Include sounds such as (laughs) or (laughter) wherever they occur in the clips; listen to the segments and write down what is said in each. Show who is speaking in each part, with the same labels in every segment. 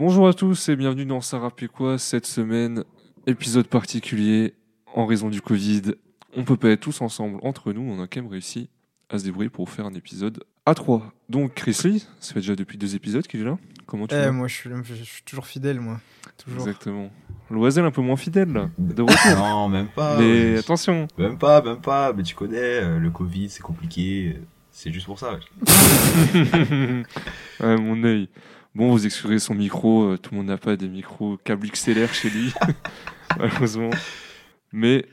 Speaker 1: Bonjour à tous et bienvenue dans Ça quoi cette semaine. Épisode particulier en raison du Covid. On peut pas être tous ensemble entre nous, on a quand même réussi à se débrouiller pour faire un épisode à trois. Donc Chris Lee, ça fait déjà depuis deux épisodes qu'il est là. Comment tu
Speaker 2: Eh,
Speaker 1: vas?
Speaker 2: moi, je suis, je suis toujours fidèle, moi. Toujours.
Speaker 1: Exactement. Loisel un peu moins fidèle là. De retour. (laughs)
Speaker 3: Non, même pas.
Speaker 1: Mais
Speaker 3: ouais.
Speaker 1: attention.
Speaker 3: Même pas, même pas. Mais tu connais, euh, le Covid, c'est compliqué. euh, C'est juste pour ça. ouais. (laughs)
Speaker 1: ouais, mon œil. Bon, vous excuserez son micro. euh, tout le monde n'a pas des micros câble XLR chez lui, (laughs) malheureusement. Mais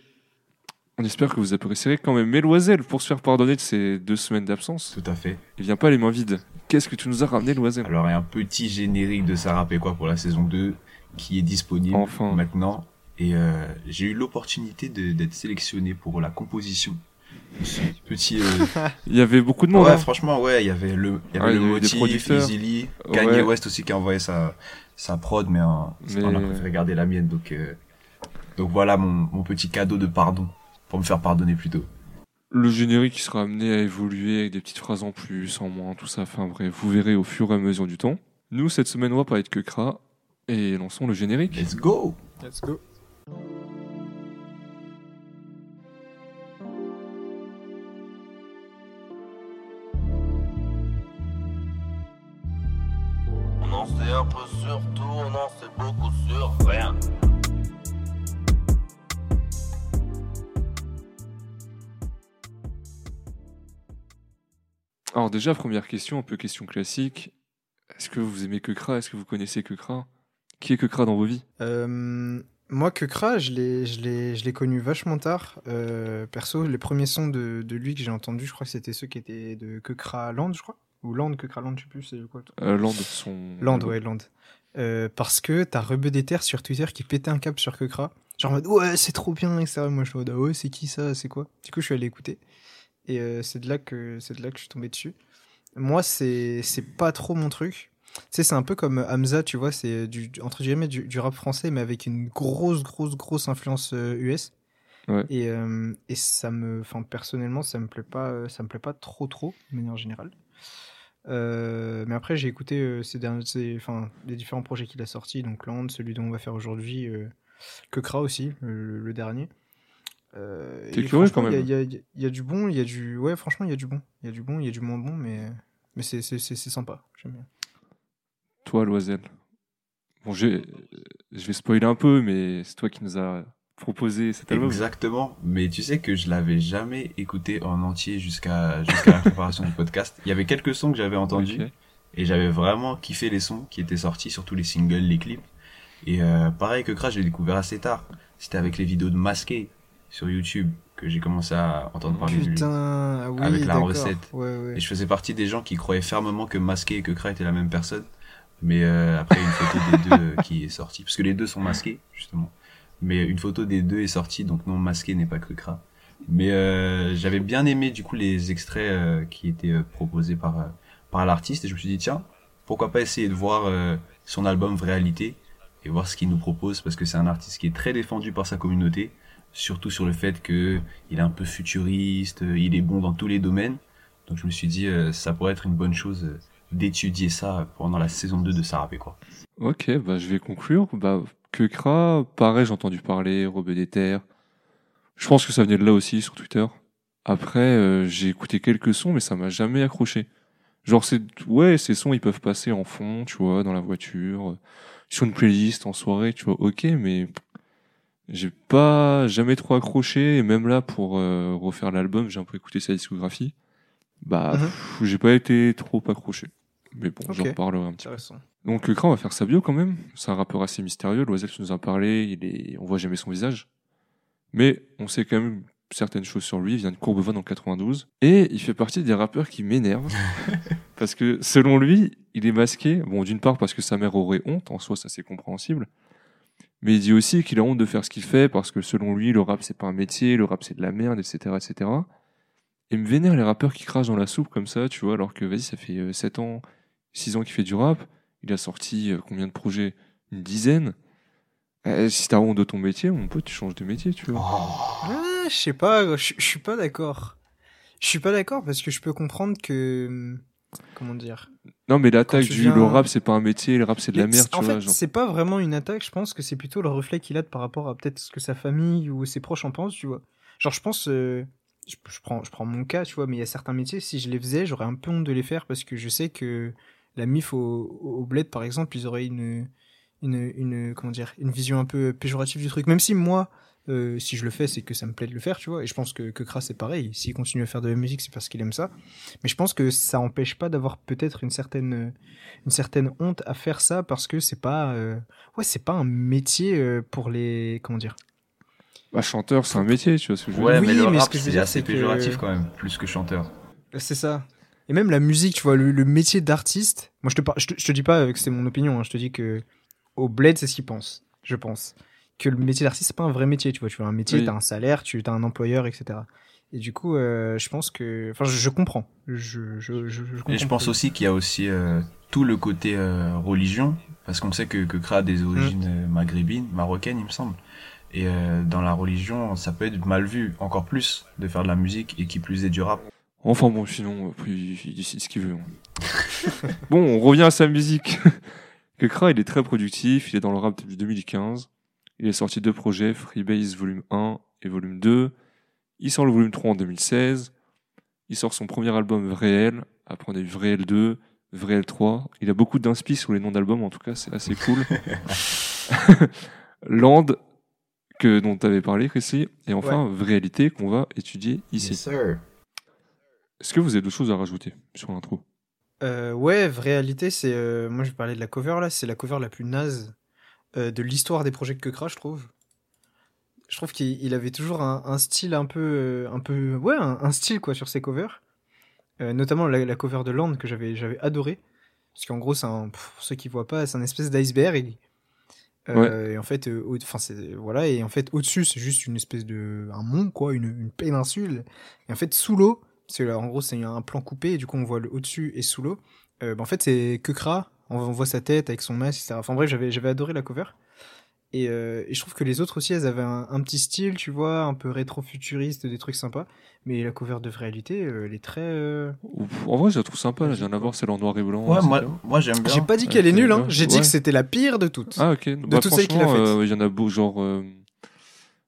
Speaker 1: on espère que vous apprécierez quand même. Mais Loisel, pour se faire pardonner de ces deux semaines d'absence,
Speaker 3: Tout à fait.
Speaker 1: il vient pas les mains vides. Qu'est-ce que tu nous as ramené, Loisel?
Speaker 3: Alors, il y a un petit générique de Sarah quoi pour la saison 2 qui est disponible
Speaker 1: Enfin.
Speaker 3: maintenant. Et euh, j'ai eu l'opportunité d'être sélectionné pour la composition. Petit. euh, (laughs)
Speaker 1: Il y avait beaucoup de monde.
Speaker 3: ouais,
Speaker 1: hein.
Speaker 3: franchement, ouais, il y avait le, il y avait
Speaker 1: Ouais,
Speaker 3: le motif, Lee, Kanye
Speaker 1: Ouais.
Speaker 3: West aussi qui a envoyé sa, sa prod, mais, euh,
Speaker 1: Mais-
Speaker 3: on a préféré garder la mienne. Donc, euh, donc voilà mon, mon petit cadeau de pardon. Pour me faire pardonner plutôt.
Speaker 1: Le générique qui sera amené à évoluer avec des petites phrases en plus, en moins, tout ça. Enfin bref, vous verrez au fur et à mesure du temps. Nous, cette semaine, on va parler de Kekra. Et lançons le générique.
Speaker 3: Let's go!
Speaker 2: Let's go.
Speaker 4: Un peu sur tout, on en sait beaucoup sur rien.
Speaker 1: Alors déjà, première question, un peu question classique. Est-ce que vous aimez Kekra Est-ce que vous connaissez Kekra Qui est Kekra dans vos vies?
Speaker 2: Euh, moi, Kekra, je l'ai, je l'ai, je l'ai connu vachement tard. Euh, perso, les premiers sons de, de lui que j'ai entendus, je crois que c'était ceux qui étaient de Kekra Land, je crois. Ou Land, Kekra Land, je sais plus, c'est quoi.
Speaker 1: euh, Land, son...
Speaker 2: Land, ouais, Land. Euh, parce que t'as Rebeu des Terres sur Twitter qui pétait un câble sur Kekra. Genre en mode, ouais, c'est trop bien, etc. Moi, je suis en mode, ah ouais, c'est qui ça, c'est quoi? Du coup, je suis allé écouter. Et euh, c'est de là que c'est de là que je suis tombé dessus. Moi, c'est c'est pas trop mon truc. Tu sais, c'est un peu comme Hamza, tu vois, c'est du entre guillemets du, du rap français, mais avec une grosse, grosse, grosse influence euh, US.
Speaker 1: Ouais.
Speaker 2: Et, euh, et ça me, enfin personnellement, ça me plaît pas, euh, ça me plaît pas trop, trop, de manière générale. Euh, mais après, j'ai écouté euh, ces derniers, ces- enfin, les différents projets qu'il a sortis, donc Land, celui dont on va faire aujourd'hui, euh, Kekra aussi, le, le dernier. Euh,
Speaker 1: T'es curieux quand même.
Speaker 2: Il y a, y a- y a du bon, il y a du, ouais, franchement, il y a du bon, il y a du bon, il y a du moins bon, mais, mais c'est, sympa, j'aime bien.
Speaker 1: Toi, Loisel. Bon, je vais spoiler un peu, mais c'est toi qui nous as proposé cet album.
Speaker 3: Exactement. Mais tu sais que je l'avais jamais écouté en entier jusqu'à jusqu'à la préparation du podcast. Il y avait quelques sons que j'avais entendus et j'avais vraiment kiffé les sons qui étaient sortis, surtout les singles, les clips. Et euh, pareil que Crash, j'ai découvert assez tard. C'était avec les vidéos de Masqué sur YouTube que j'ai commencé à entendre parler de lui.
Speaker 2: Putain, ah oui,
Speaker 3: Avec la recette.
Speaker 2: Ouais, ouais.
Speaker 3: Et je faisais partie des gens qui croyaient fermement que Masqué et que Kra étaient la même personne. Mais euh, après, une photo des deux euh, qui est sortie. Parce que les deux sont masqués, justement. Mais une photo des deux est sortie, donc non, Masqué n'est pas Kra. Mais euh, j'avais bien aimé, du coup, les extraits euh, qui étaient euh, proposés par, euh, par l'artiste. Et je me suis dit, tiens, pourquoi pas essayer de voir euh, son album Réalité et voir ce qu'il nous propose. Parce que c'est un artiste qui est très défendu par sa communauté. Surtout sur le fait que il est un peu futuriste, euh, il est bon dans tous les domaines. Donc je me suis dit, ça pourrait être une bonne chose d'étudier ça pendant la saison 2 de Sarah quoi.
Speaker 1: Ok, bah, je vais conclure. Bah, Kekra, pareil, j'ai entendu parler, Rebeu des Terres. Je pense que ça venait de là aussi, sur Twitter. Après, euh, j'ai écouté quelques sons, mais ça m'a jamais accroché. Genre, c'est, ouais, ces sons, ils peuvent passer en fond, tu vois, dans la voiture, euh, sur une playlist, en soirée, tu vois, ok, mais j'ai pas jamais trop accroché, et même là, pour euh, refaire l'album, j'ai un peu écouté sa discographie. Bah,
Speaker 2: Mhm.
Speaker 1: j'ai pas été trop accroché. Mais bon, j'en
Speaker 2: Ok.
Speaker 1: reparlerai un petit peu. Donc le Kra, on va faire sa bio quand même. C'est un rappeur assez mystérieux. Loisel, tu nous en parlé. Il est, on voit jamais son visage. Mais on sait quand même certaines choses sur lui. Il vient de Courbevoie en 92. Et il fait partie des rappeurs qui m'énervent. (laughs) parce que selon lui, il est masqué. Bon, d'une part parce que sa mère aurait honte. En soi, ça c'est compréhensible. Mais il dit aussi qu'il a honte de faire ce qu'il fait parce que selon lui, le rap c'est pas un métier. Le rap c'est de la merde, etc., etc. Et me vénère les rappeurs qui crachent dans la soupe comme ça, tu vois, alors que vas-y, ça fait euh, 7 ans, 6 ans qu'il fait du rap. Il a sorti euh, combien de projets? Une dizaine. Euh, si t'as honte de ton métier, mon pote, tu changes de métier, tu vois.
Speaker 2: Ah, je sais pas, je suis pas d'accord. Je suis pas d'accord parce que je peux comprendre que comment dire?
Speaker 1: Non, mais l'attaque du
Speaker 2: viens-
Speaker 1: le rap, c'est pas un métier, le rap, c'est de la merde,
Speaker 2: en
Speaker 1: tu
Speaker 2: fait,
Speaker 1: vois. Genre.
Speaker 2: c'est pas vraiment une attaque. Je pense que c'est plutôt le reflet qu'il a de par rapport à peut-être ce que sa famille ou ses proches en pensent, tu vois. Genre, je pense, euh, je, je prends, je prends mon cas, tu vois, mais il y a certains métiers, si je les faisais, j'aurais un peu honte de les faire parce que je sais que la MIF au, au bled, par exemple, ils auraient une, une, une, comment dire, une vision un peu péjorative du truc. Même si moi, euh, si je le fais, c'est que ça me plaît de le faire, tu vois. Et je pense que, que Kras, c'est pareil. S'il continue à faire de la musique, c'est parce qu'il aime ça. Mais je pense que ça empêche pas d'avoir peut-être une certaine, une certaine honte à faire ça parce que c'est pas, euh, ouais, c'est pas un métier euh, pour les, comment dire.
Speaker 1: Bah, chanteur, c'est un métier, tu vois ce que je veux
Speaker 3: Ouais,
Speaker 2: Oui,
Speaker 3: mais le
Speaker 2: mais ce
Speaker 3: rap,
Speaker 2: que je veux
Speaker 3: c'est
Speaker 2: dire,
Speaker 3: assez
Speaker 2: c'est que-
Speaker 3: péjoratif quand même, plus que chanteur.
Speaker 2: C'est ça. Et même la musique, tu vois, le, le métier d'artiste. Moi, je te, par- je, te, je te dis pas que c'est mon opinion. hein, je te dis que au bled, c'est ce qu'ils pensent. Je pense que le métier d'artiste, c'est pas un vrai métier. Tu vois, tu vois un métier,
Speaker 1: Oui.
Speaker 2: t'as un salaire, tu as un employeur, etc. Et du coup, euh, je pense que, enfin, je, je comprends. Je, je, je, comprends.
Speaker 3: Et je pense aussi qu'il y a aussi euh, tout le côté euh, religion, parce qu'on sait que, que Kra a des origines euh, maghrébines, marocaines, il me semble. Et euh, dans la religion, ça peut être mal vu, encore plus, de faire de la musique et qui plus est du rap.
Speaker 1: Enfin bon, sinon, après, il, il décide ce qu'il veut. hein. (laughs) bon, on revient à sa musique. (laughs) Kekra, il est très productif, il est dans le rap depuis 2015. Il a sorti deux projets, Freebase volume 1 et volume 2. Il sort le volume 3 en 2016. Il sort son premier album Réel. Après, on a eu Réel 2, Réel 3. Il a beaucoup d'inspi sur les noms d'albums, en tout cas, c'est assez cool. (laughs) Land, que, dont tu avais parlé, Chrissy. Et enfin, Réalité, qu'on va étudier ici.
Speaker 3: sir.
Speaker 1: Est-ce que vous avez d'autres choses à rajouter sur l'intro?
Speaker 2: Euh, ouais, réalité, c'est. euh, moi, je vais parler de la cover là. C'est la cover la plus naze euh, de l'histoire des projets que Crash, je trouve. Je trouve qu'il il avait toujours un, un style un peu, euh, un peu, ouais, un, un style quoi sur ses covers. Notamment la, la cover de Land que j'avais, j'avais adoré. Parce qu'en gros, c'est un, pour ceux qui voient pas, c'est un espèce d'iceberg. Euh, Et en fait, enfin c'est voilà, et en fait au-dessus c'est juste une espèce de un mont quoi, une, une péninsule. Et en fait sous l'eau, parce que là, en gros c'est un plan coupé et du coup on voit le au-dessus et sous l'eau. Euh, bah, en fait c'est Kekra, on, on voit sa tête avec son masque, etc. Enfin bref, j'avais j'avais adoré la cover. Et, euh, et je trouve que les autres aussi, elles avaient un, un petit style, tu vois, un peu rétro-futuriste, des trucs sympas. Mais la cover de réalité, euh, elle est très. euh,
Speaker 1: Ouf, En vrai, je la trouve sympa. Là, je viens d'avoir celle en noir et blanc.
Speaker 3: Ouais,
Speaker 1: c'est
Speaker 3: moi, moi j'aime bien.
Speaker 2: J'ai pas dit
Speaker 1: Ouais,
Speaker 2: qu'elle est nulle, hein. J'ai dit que c'était la pire de toutes.
Speaker 1: Ah, ok. Bah,
Speaker 2: toutes celles qu'il a
Speaker 1: franchement,
Speaker 2: faites.
Speaker 1: euh, Il y en a beau, genre. Euh,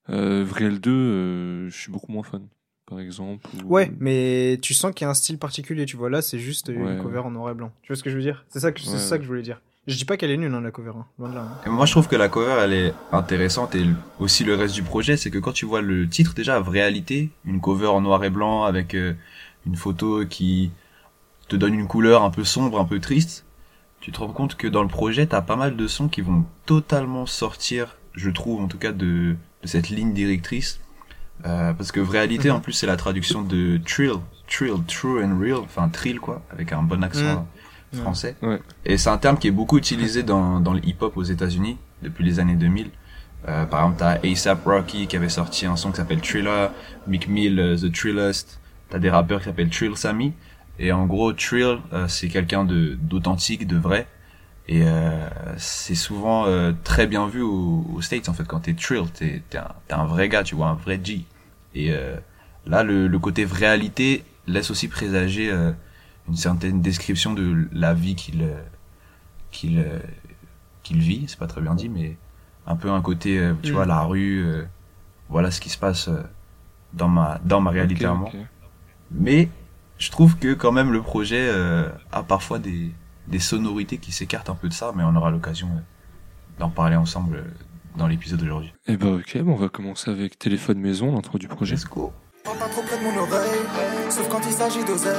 Speaker 1: euh, Vriel 2, euh, je suis beaucoup moins fan, par exemple. ou-
Speaker 2: Ouais, mais tu sens qu'il y a un style particulier, tu vois. Là, c'est juste euh,
Speaker 1: Ouais.
Speaker 2: une cover en noir et blanc. Tu vois ce que je veux dire? C'est ça, que, c'est
Speaker 1: Ouais,
Speaker 2: ça
Speaker 1: ouais.
Speaker 2: que je voulais dire. Je dis pas qu'elle est nulle, hein, la cover. Hein. Loin de là. hein.
Speaker 3: Et Moi, je trouve que la cover, elle est intéressante et aussi le reste du projet, c'est que quand tu vois le titre déjà, réalité, une cover en noir et blanc avec euh, une photo qui te donne une couleur un peu sombre, un peu triste, tu te rends compte que dans le projet, t'as pas mal de sons qui vont totalement sortir, je trouve en tout cas, de, de cette ligne directrice. Euh, parce que réalité,
Speaker 2: Mhm.
Speaker 3: en plus, c'est la traduction de trill, trill, true and real, enfin trill quoi, avec un bon accent
Speaker 2: Mhm.
Speaker 3: français.
Speaker 1: Ouais.
Speaker 3: Et c'est un terme qui est beaucoup utilisé dans, dans le hip-hop aux États-Unis depuis les années 2000. Euh, par exemple, t'as ASAP Rocky qui avait sorti un son qui s'appelle Thriller, Mick Mill, euh, The Thrillist. T'as des rappeurs qui s'appellent Trill Sammy. Et en gros, Trill, euh, c'est quelqu'un de d'authentique, de vrai. Et euh, c'est souvent euh, très bien vu aux, aux States en fait. Quand t'es Trill, t'es t'es un, un vrai gars, tu vois, un vrai G. Et euh, là, le, le côté réalité laisse aussi présager euh, une certaine description de la vie qu'il qu'il qu'il vit. C'est pas très bien dit, mais un peu un côté, euh, tu
Speaker 2: Mm.
Speaker 3: vois, la rue. euh, voilà ce qui se passe dans ma dans ma réalité
Speaker 1: Ok,
Speaker 3: à moi.
Speaker 1: ok.
Speaker 3: Mais je trouve que quand même le projet euh, a parfois des, des sonorités qui s'écartent un peu de ça, mais on aura l'occasion d'en parler ensemble dans l'épisode d'aujourd'hui.
Speaker 1: Eh ben, ok, bon, on va commencer avec Téléphone Maison, l'intro du projet.
Speaker 3: Let's go.
Speaker 5: Pas trop près de mon oreille, sauf quand il s'agit d'oseille.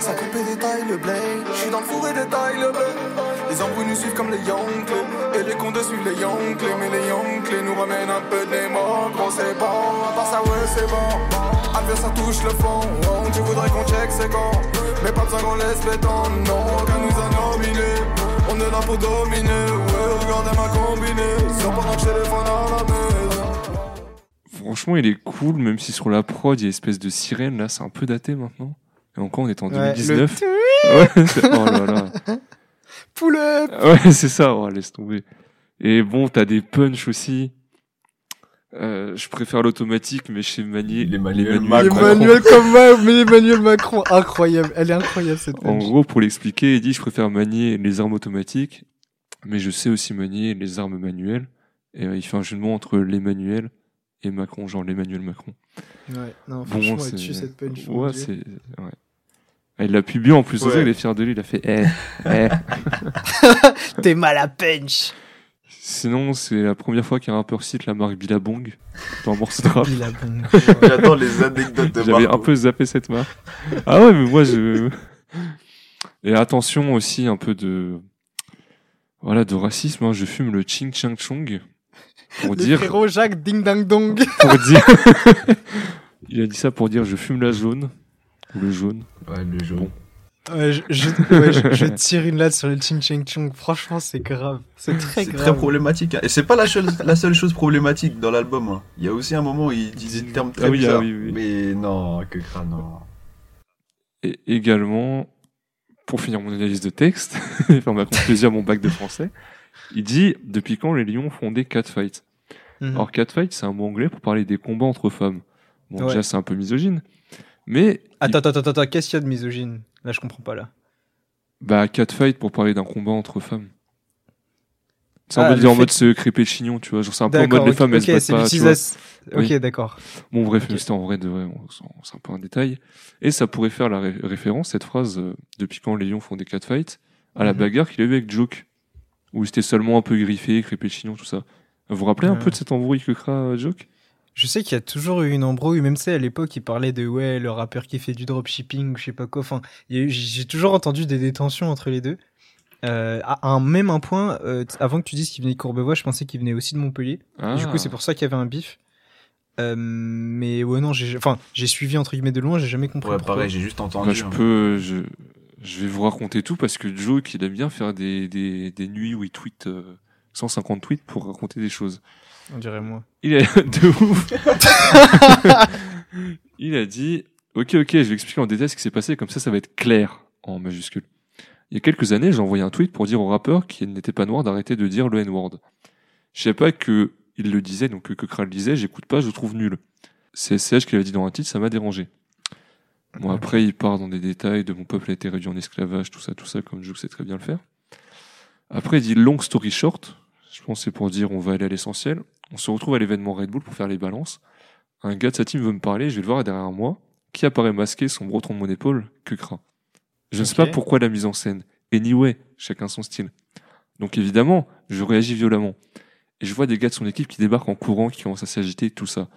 Speaker 5: Ça coupe et détaille le blé. Je suis dans le four et détaille le blé. Les embrouilles nous suivent comme les yoncles. Et les condes suivent les yoncles. Mais les yoncles nous ramènent un peu des morts. Gros, c'est bon. À part ça, ouais, c'est bon. Adversaire touche le fond. Oh, tu voudrais qu'on check, c'est quand? Mais pas besoin qu'on laisse les temps. Non, aucun nous a nominé. On est là pour dominer. Ouais, regardez ma combinaison. Pendant que téléphone à la maison.
Speaker 1: Franchement, il est cool, même si sur la prod, il y a une espèce de sirène, là, c'est un peu daté maintenant. Et encore, on est en
Speaker 2: Ouais,
Speaker 1: 2019.
Speaker 2: le
Speaker 1: Ouais, c'est- (laughs) oh là là.
Speaker 2: Pull up
Speaker 1: Ouais, c'est ça, oh, laisse tomber. Et bon, t'as des punchs aussi. Euh, je préfère l'automatique, mais chez Manier,
Speaker 3: Les manuels
Speaker 1: manuels
Speaker 3: Macron.
Speaker 2: Emmanuel comme moi, mais Emmanuel Macron, incroyable. Elle est incroyable cette
Speaker 1: En
Speaker 2: punch.
Speaker 1: gros, pour l'expliquer, il dit je préfère manier les armes automatiques, mais je sais aussi manier les armes manuelles. Et euh, il fait un jeu de mots entre les manuels et Macron, genre l'Emmanuel Macron.
Speaker 2: Ouais, non,
Speaker 1: Bon,
Speaker 2: franchement, elle
Speaker 1: c'est-
Speaker 2: tue cette punch. mon
Speaker 1: Ouais, c'est. Ouais. Ah, Il l'a publié en plus,
Speaker 3: Ouais.
Speaker 1: ouais. il est fier de lui, il a fait eh, eh. (laughs)
Speaker 2: T'es mal à punch.
Speaker 1: Sinon, c'est la première fois qu'un rappeur cite la marque Billabong dans un morceau (laughs) de rap.
Speaker 2: Il a bon.
Speaker 3: J'adore les anecdotes de
Speaker 1: J'avais un peu zappé cette marque. Ah ouais, mais moi je. Et attention aussi un peu de. Voilà, de racisme. hein. Je fume le Ching Chang Chong. Pour
Speaker 2: Le
Speaker 1: dire.
Speaker 2: frérot Jacques Ding Dang Dong. (laughs)
Speaker 1: Pour dire. (laughs) Il a dit ça pour dire je fume la jaune. Ou le jaune.
Speaker 3: Ouais, le jaune.
Speaker 2: Ouais, je, je, ouais, je, je tire une latte sur le Ching Chang Chong. Franchement, c'est grave. C'est très grave.
Speaker 3: très problématique. hein. Et c'est pas la, seule- la seule chose problématique dans l'album. hein. Il y a aussi un moment où il dit des termes très
Speaker 1: Ah oui, ah
Speaker 3: bizarres.
Speaker 1: oui, oui.
Speaker 3: Mais non, que crâne, non.
Speaker 1: Et également, pour finir mon analyse de texte, (laughs) et faire ma conclusion à mon bac de français, il dit Depuis quand les lions font des catfights?
Speaker 2: Mhm.
Speaker 1: Alors, catfight, c'est un mot anglais pour parler des combats entre femmes. Bon,
Speaker 2: Ouais.
Speaker 1: déjà, c'est un peu misogyne. Mais,
Speaker 2: Attends, attends, attends, attends, qu'est-ce qu'il y a de misogyne? Là, je comprends pas là.
Speaker 1: bah, catfight pour parler d'un combat entre femmes. C'est
Speaker 2: Ah, le
Speaker 1: dire en mode se crêper le chignon, tu vois. Genre, c'est un peu en mode les femmes, elles se
Speaker 2: ok,
Speaker 1: battent
Speaker 2: c'est
Speaker 1: pas.
Speaker 2: Ok,
Speaker 1: Oui.
Speaker 2: d'accord.
Speaker 1: Bon, bref,
Speaker 2: Ok.
Speaker 1: mais c'était en vrai de c'est un peu un détail. Et ça pourrait faire la ré- référence, cette phrase, euh, depuis quand les lions font des catfights, à la
Speaker 2: Mhm.
Speaker 1: bagarre qu'il a eu avec Joke, où c'était seulement un peu griffé, crêpé le chignon, tout ça. Vous vous rappelez un
Speaker 2: Ouais.
Speaker 1: peu de cette embrouille que cra euh, Joke?
Speaker 2: Je sais qu'il y a toujours eu une embrouille, même sais, à l'époque, il parlait de ouais, le rappeur qui fait du dropshipping ou je sais pas quoi. Enfin, j'ai toujours entendu des détentions entre les deux. Euh, à un même un point, euh, avant que tu dises qu'il venait de Courbevoie, je pensais qu'il venait aussi de Montpellier.
Speaker 1: ah.
Speaker 2: Du coup, c'est pour ça qu'il y avait un bif. Euh, mais ouais, non, j'ai enfin, j'ai suivi entre guillemets de loin, j'ai jamais compris.
Speaker 3: Ouais,
Speaker 2: pourquoi.
Speaker 3: pareil, j'ai juste
Speaker 1: Bah,
Speaker 3: entendu.
Speaker 1: je
Speaker 3: hein.
Speaker 1: peux, je, je vais vous raconter tout parce que Joke, il aime bien faire des, des, des nuits où il tweet euh, 150 tweets pour raconter des choses.
Speaker 2: On dirait moi.
Speaker 1: Il est (laughs) de ouf. (laughs) il a dit, ok, ok, je vais expliquer en détail ce qui s'est passé, comme ça, ça va être clair en majuscule. Il y a quelques années, j'ai envoyé un tweet pour dire au rappeur qui n'était pas noir d'arrêter de dire le N-word. Je sais pas que il le disait, donc que, que Kral le disait, j'écoute pas, je le trouve nul. C'est SCH qui l'a dit dans un titre, ça m'a dérangé. Bon, après, il part dans des détails de mon peuple a été réduit en esclavage, tout ça, tout ça, comme je sais très bien le faire. Après, il dit long story short. Je pense que c'est pour dire on va aller à l'essentiel. On se retrouve à l'événement Red Bull pour faire les balances. Un gars de sa team veut me parler, je vais le voir derrière moi. Qui apparaît masqué, son breton de mon épaule Que cra. Je ne sais pas pourquoi la mise en scène. Anyway, chacun son style. Donc évidemment, je réagis violemment. Et je vois des gars de son équipe qui débarquent en courant, qui commencent à s'agiter, tout ça.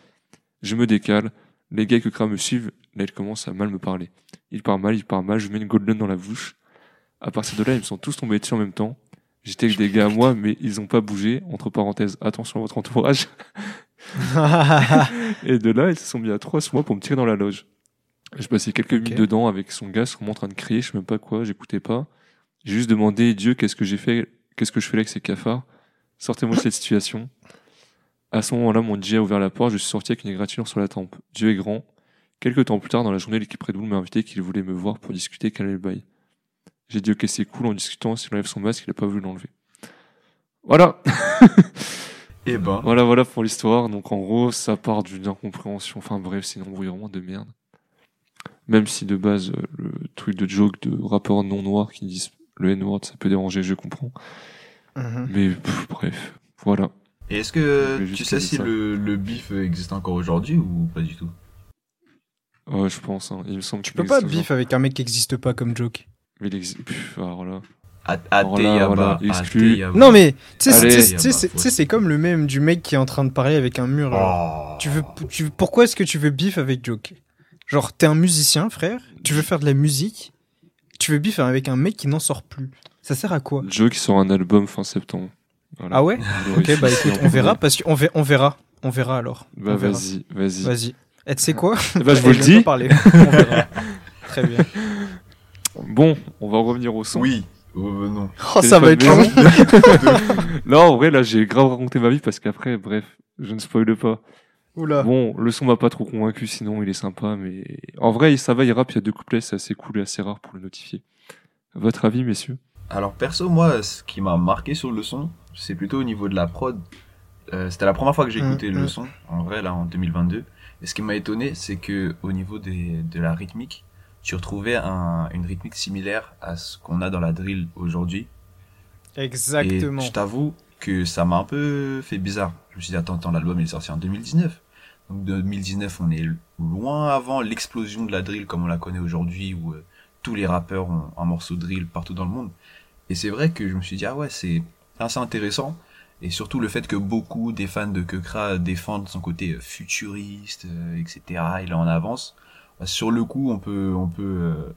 Speaker 1: Je me décale. Les gars que Kra me suivent, là, ils commencent à mal me parler. Il part mal, il part mal, je mets une golden dans la bouche. À partir de là, ils me sont tous tombés dessus en même temps. J'étais avec des gars à moi, mais ils ont pas bougé. Entre parenthèses, attention à votre entourage. (laughs) Et de là, ils se sont mis à trois sur moi pour me tirer dans la loge. Je passais quelques minutes dedans avec son gars, sûrement en train de crier, je sais même pas quoi, j'écoutais pas. J'ai juste demandé, Dieu, qu'est-ce que j'ai fait, qu'est-ce que je fais là avec ces cafards? Sortez-moi de cette situation. À ce moment-là, mon DJ a ouvert la porte, je suis sorti avec une égratignure sur la tempe. Dieu est grand. Quelques temps plus tard, dans la journée, l'équipe Red Bull m'a invité qu'il voulait me voir pour discuter, quel est le bail. J'ai dit, ok, c'est cool, en discutant, s'il enlève son masque, il a pas voulu l'enlever. Voilà (laughs)
Speaker 3: Eh ben,
Speaker 1: voilà, voilà pour l'histoire. Donc en gros, ça part d'une incompréhension. Enfin bref, c'est une embrouille vraiment de merde. Même si de base, euh, le truc de joke de rappeurs non noirs qui disent le N-word, ça peut déranger, je comprends.
Speaker 2: Mhm.
Speaker 1: Mais pff, bref, voilà.
Speaker 3: et est-ce que tu sais si le, le bif existe encore aujourd'hui ou pas du tout?
Speaker 1: Ouais, je pense. hein. Il me semble
Speaker 2: Tu peux pas bif avec un mec qui existe pas comme joke.
Speaker 1: Mais il existe. Pff, alors là.
Speaker 3: A-
Speaker 1: Alors là, voilà, exclu.
Speaker 2: Non mais tu sais, c'est- comme le même du mec qui est en train de parler avec un mur.
Speaker 3: Oh.
Speaker 2: Tu veux, tu, pourquoi est-ce que tu veux bif avec Joke? Genre, t'es un musicien, frère, tu veux faire de la musique, tu veux bif avec un mec qui n'en sort plus. Ça sert à quoi?
Speaker 1: Qui sort un album fin septembre. Voilà.
Speaker 2: Ah ouais? Ok, bah écoute, on verra, parce qu'on verra, on verra, on verra alors.
Speaker 1: Bah
Speaker 2: On verra.
Speaker 1: vas-y, vas-y.
Speaker 2: Vas-y. Et tu sais quoi?
Speaker 1: Bah, je (laughs) vous le dis.
Speaker 2: Très bien. (laughs)
Speaker 1: Bon, on va revenir au son.
Speaker 3: Oui. Oh, euh, non.
Speaker 2: Oh, ça va être long. (laughs) (laughs)
Speaker 1: Là, en vrai, là, j'ai grave raconté ma vie parce qu'après, bref, je ne spoile pas.
Speaker 2: Oula.
Speaker 1: Bon, le son m'a pas trop convaincu, sinon il est sympa, mais en vrai, ça va, il rappe, il y a deux couplets, c'est assez cool et assez rare pour le notifier. Votre avis, messieurs?
Speaker 3: Alors perso, moi, ce qui m'a marqué sur le son, c'est plutôt au niveau de la prod. euh, c'était la première fois que j'ai
Speaker 2: Mm,
Speaker 3: écouté le
Speaker 2: mm.
Speaker 3: son, en vrai, là, en 2022. Et ce qui m'a étonné, c'est que au niveau des, de la rythmique, tu retrouvais un, une rythmique similaire à ce qu'on a dans la drill aujourd'hui.
Speaker 2: Exactement.
Speaker 3: Et je t'avoue que ça m'a un peu fait bizarre. Je me suis dit, attends, attends, l'album il est sorti en 2019. Donc 2019, on est loin avant l'explosion de la drill comme on la connaît aujourd'hui, où euh, tous les rappeurs ont un morceau de drill partout dans le monde. Et c'est vrai que je me suis dit, ah ouais, c'est assez intéressant. Et surtout le fait que beaucoup des fans de Kekra défendent son côté euh, futuriste, euh, etc. Il est en avance. Bah, sur le coup, on peut, on peut, euh,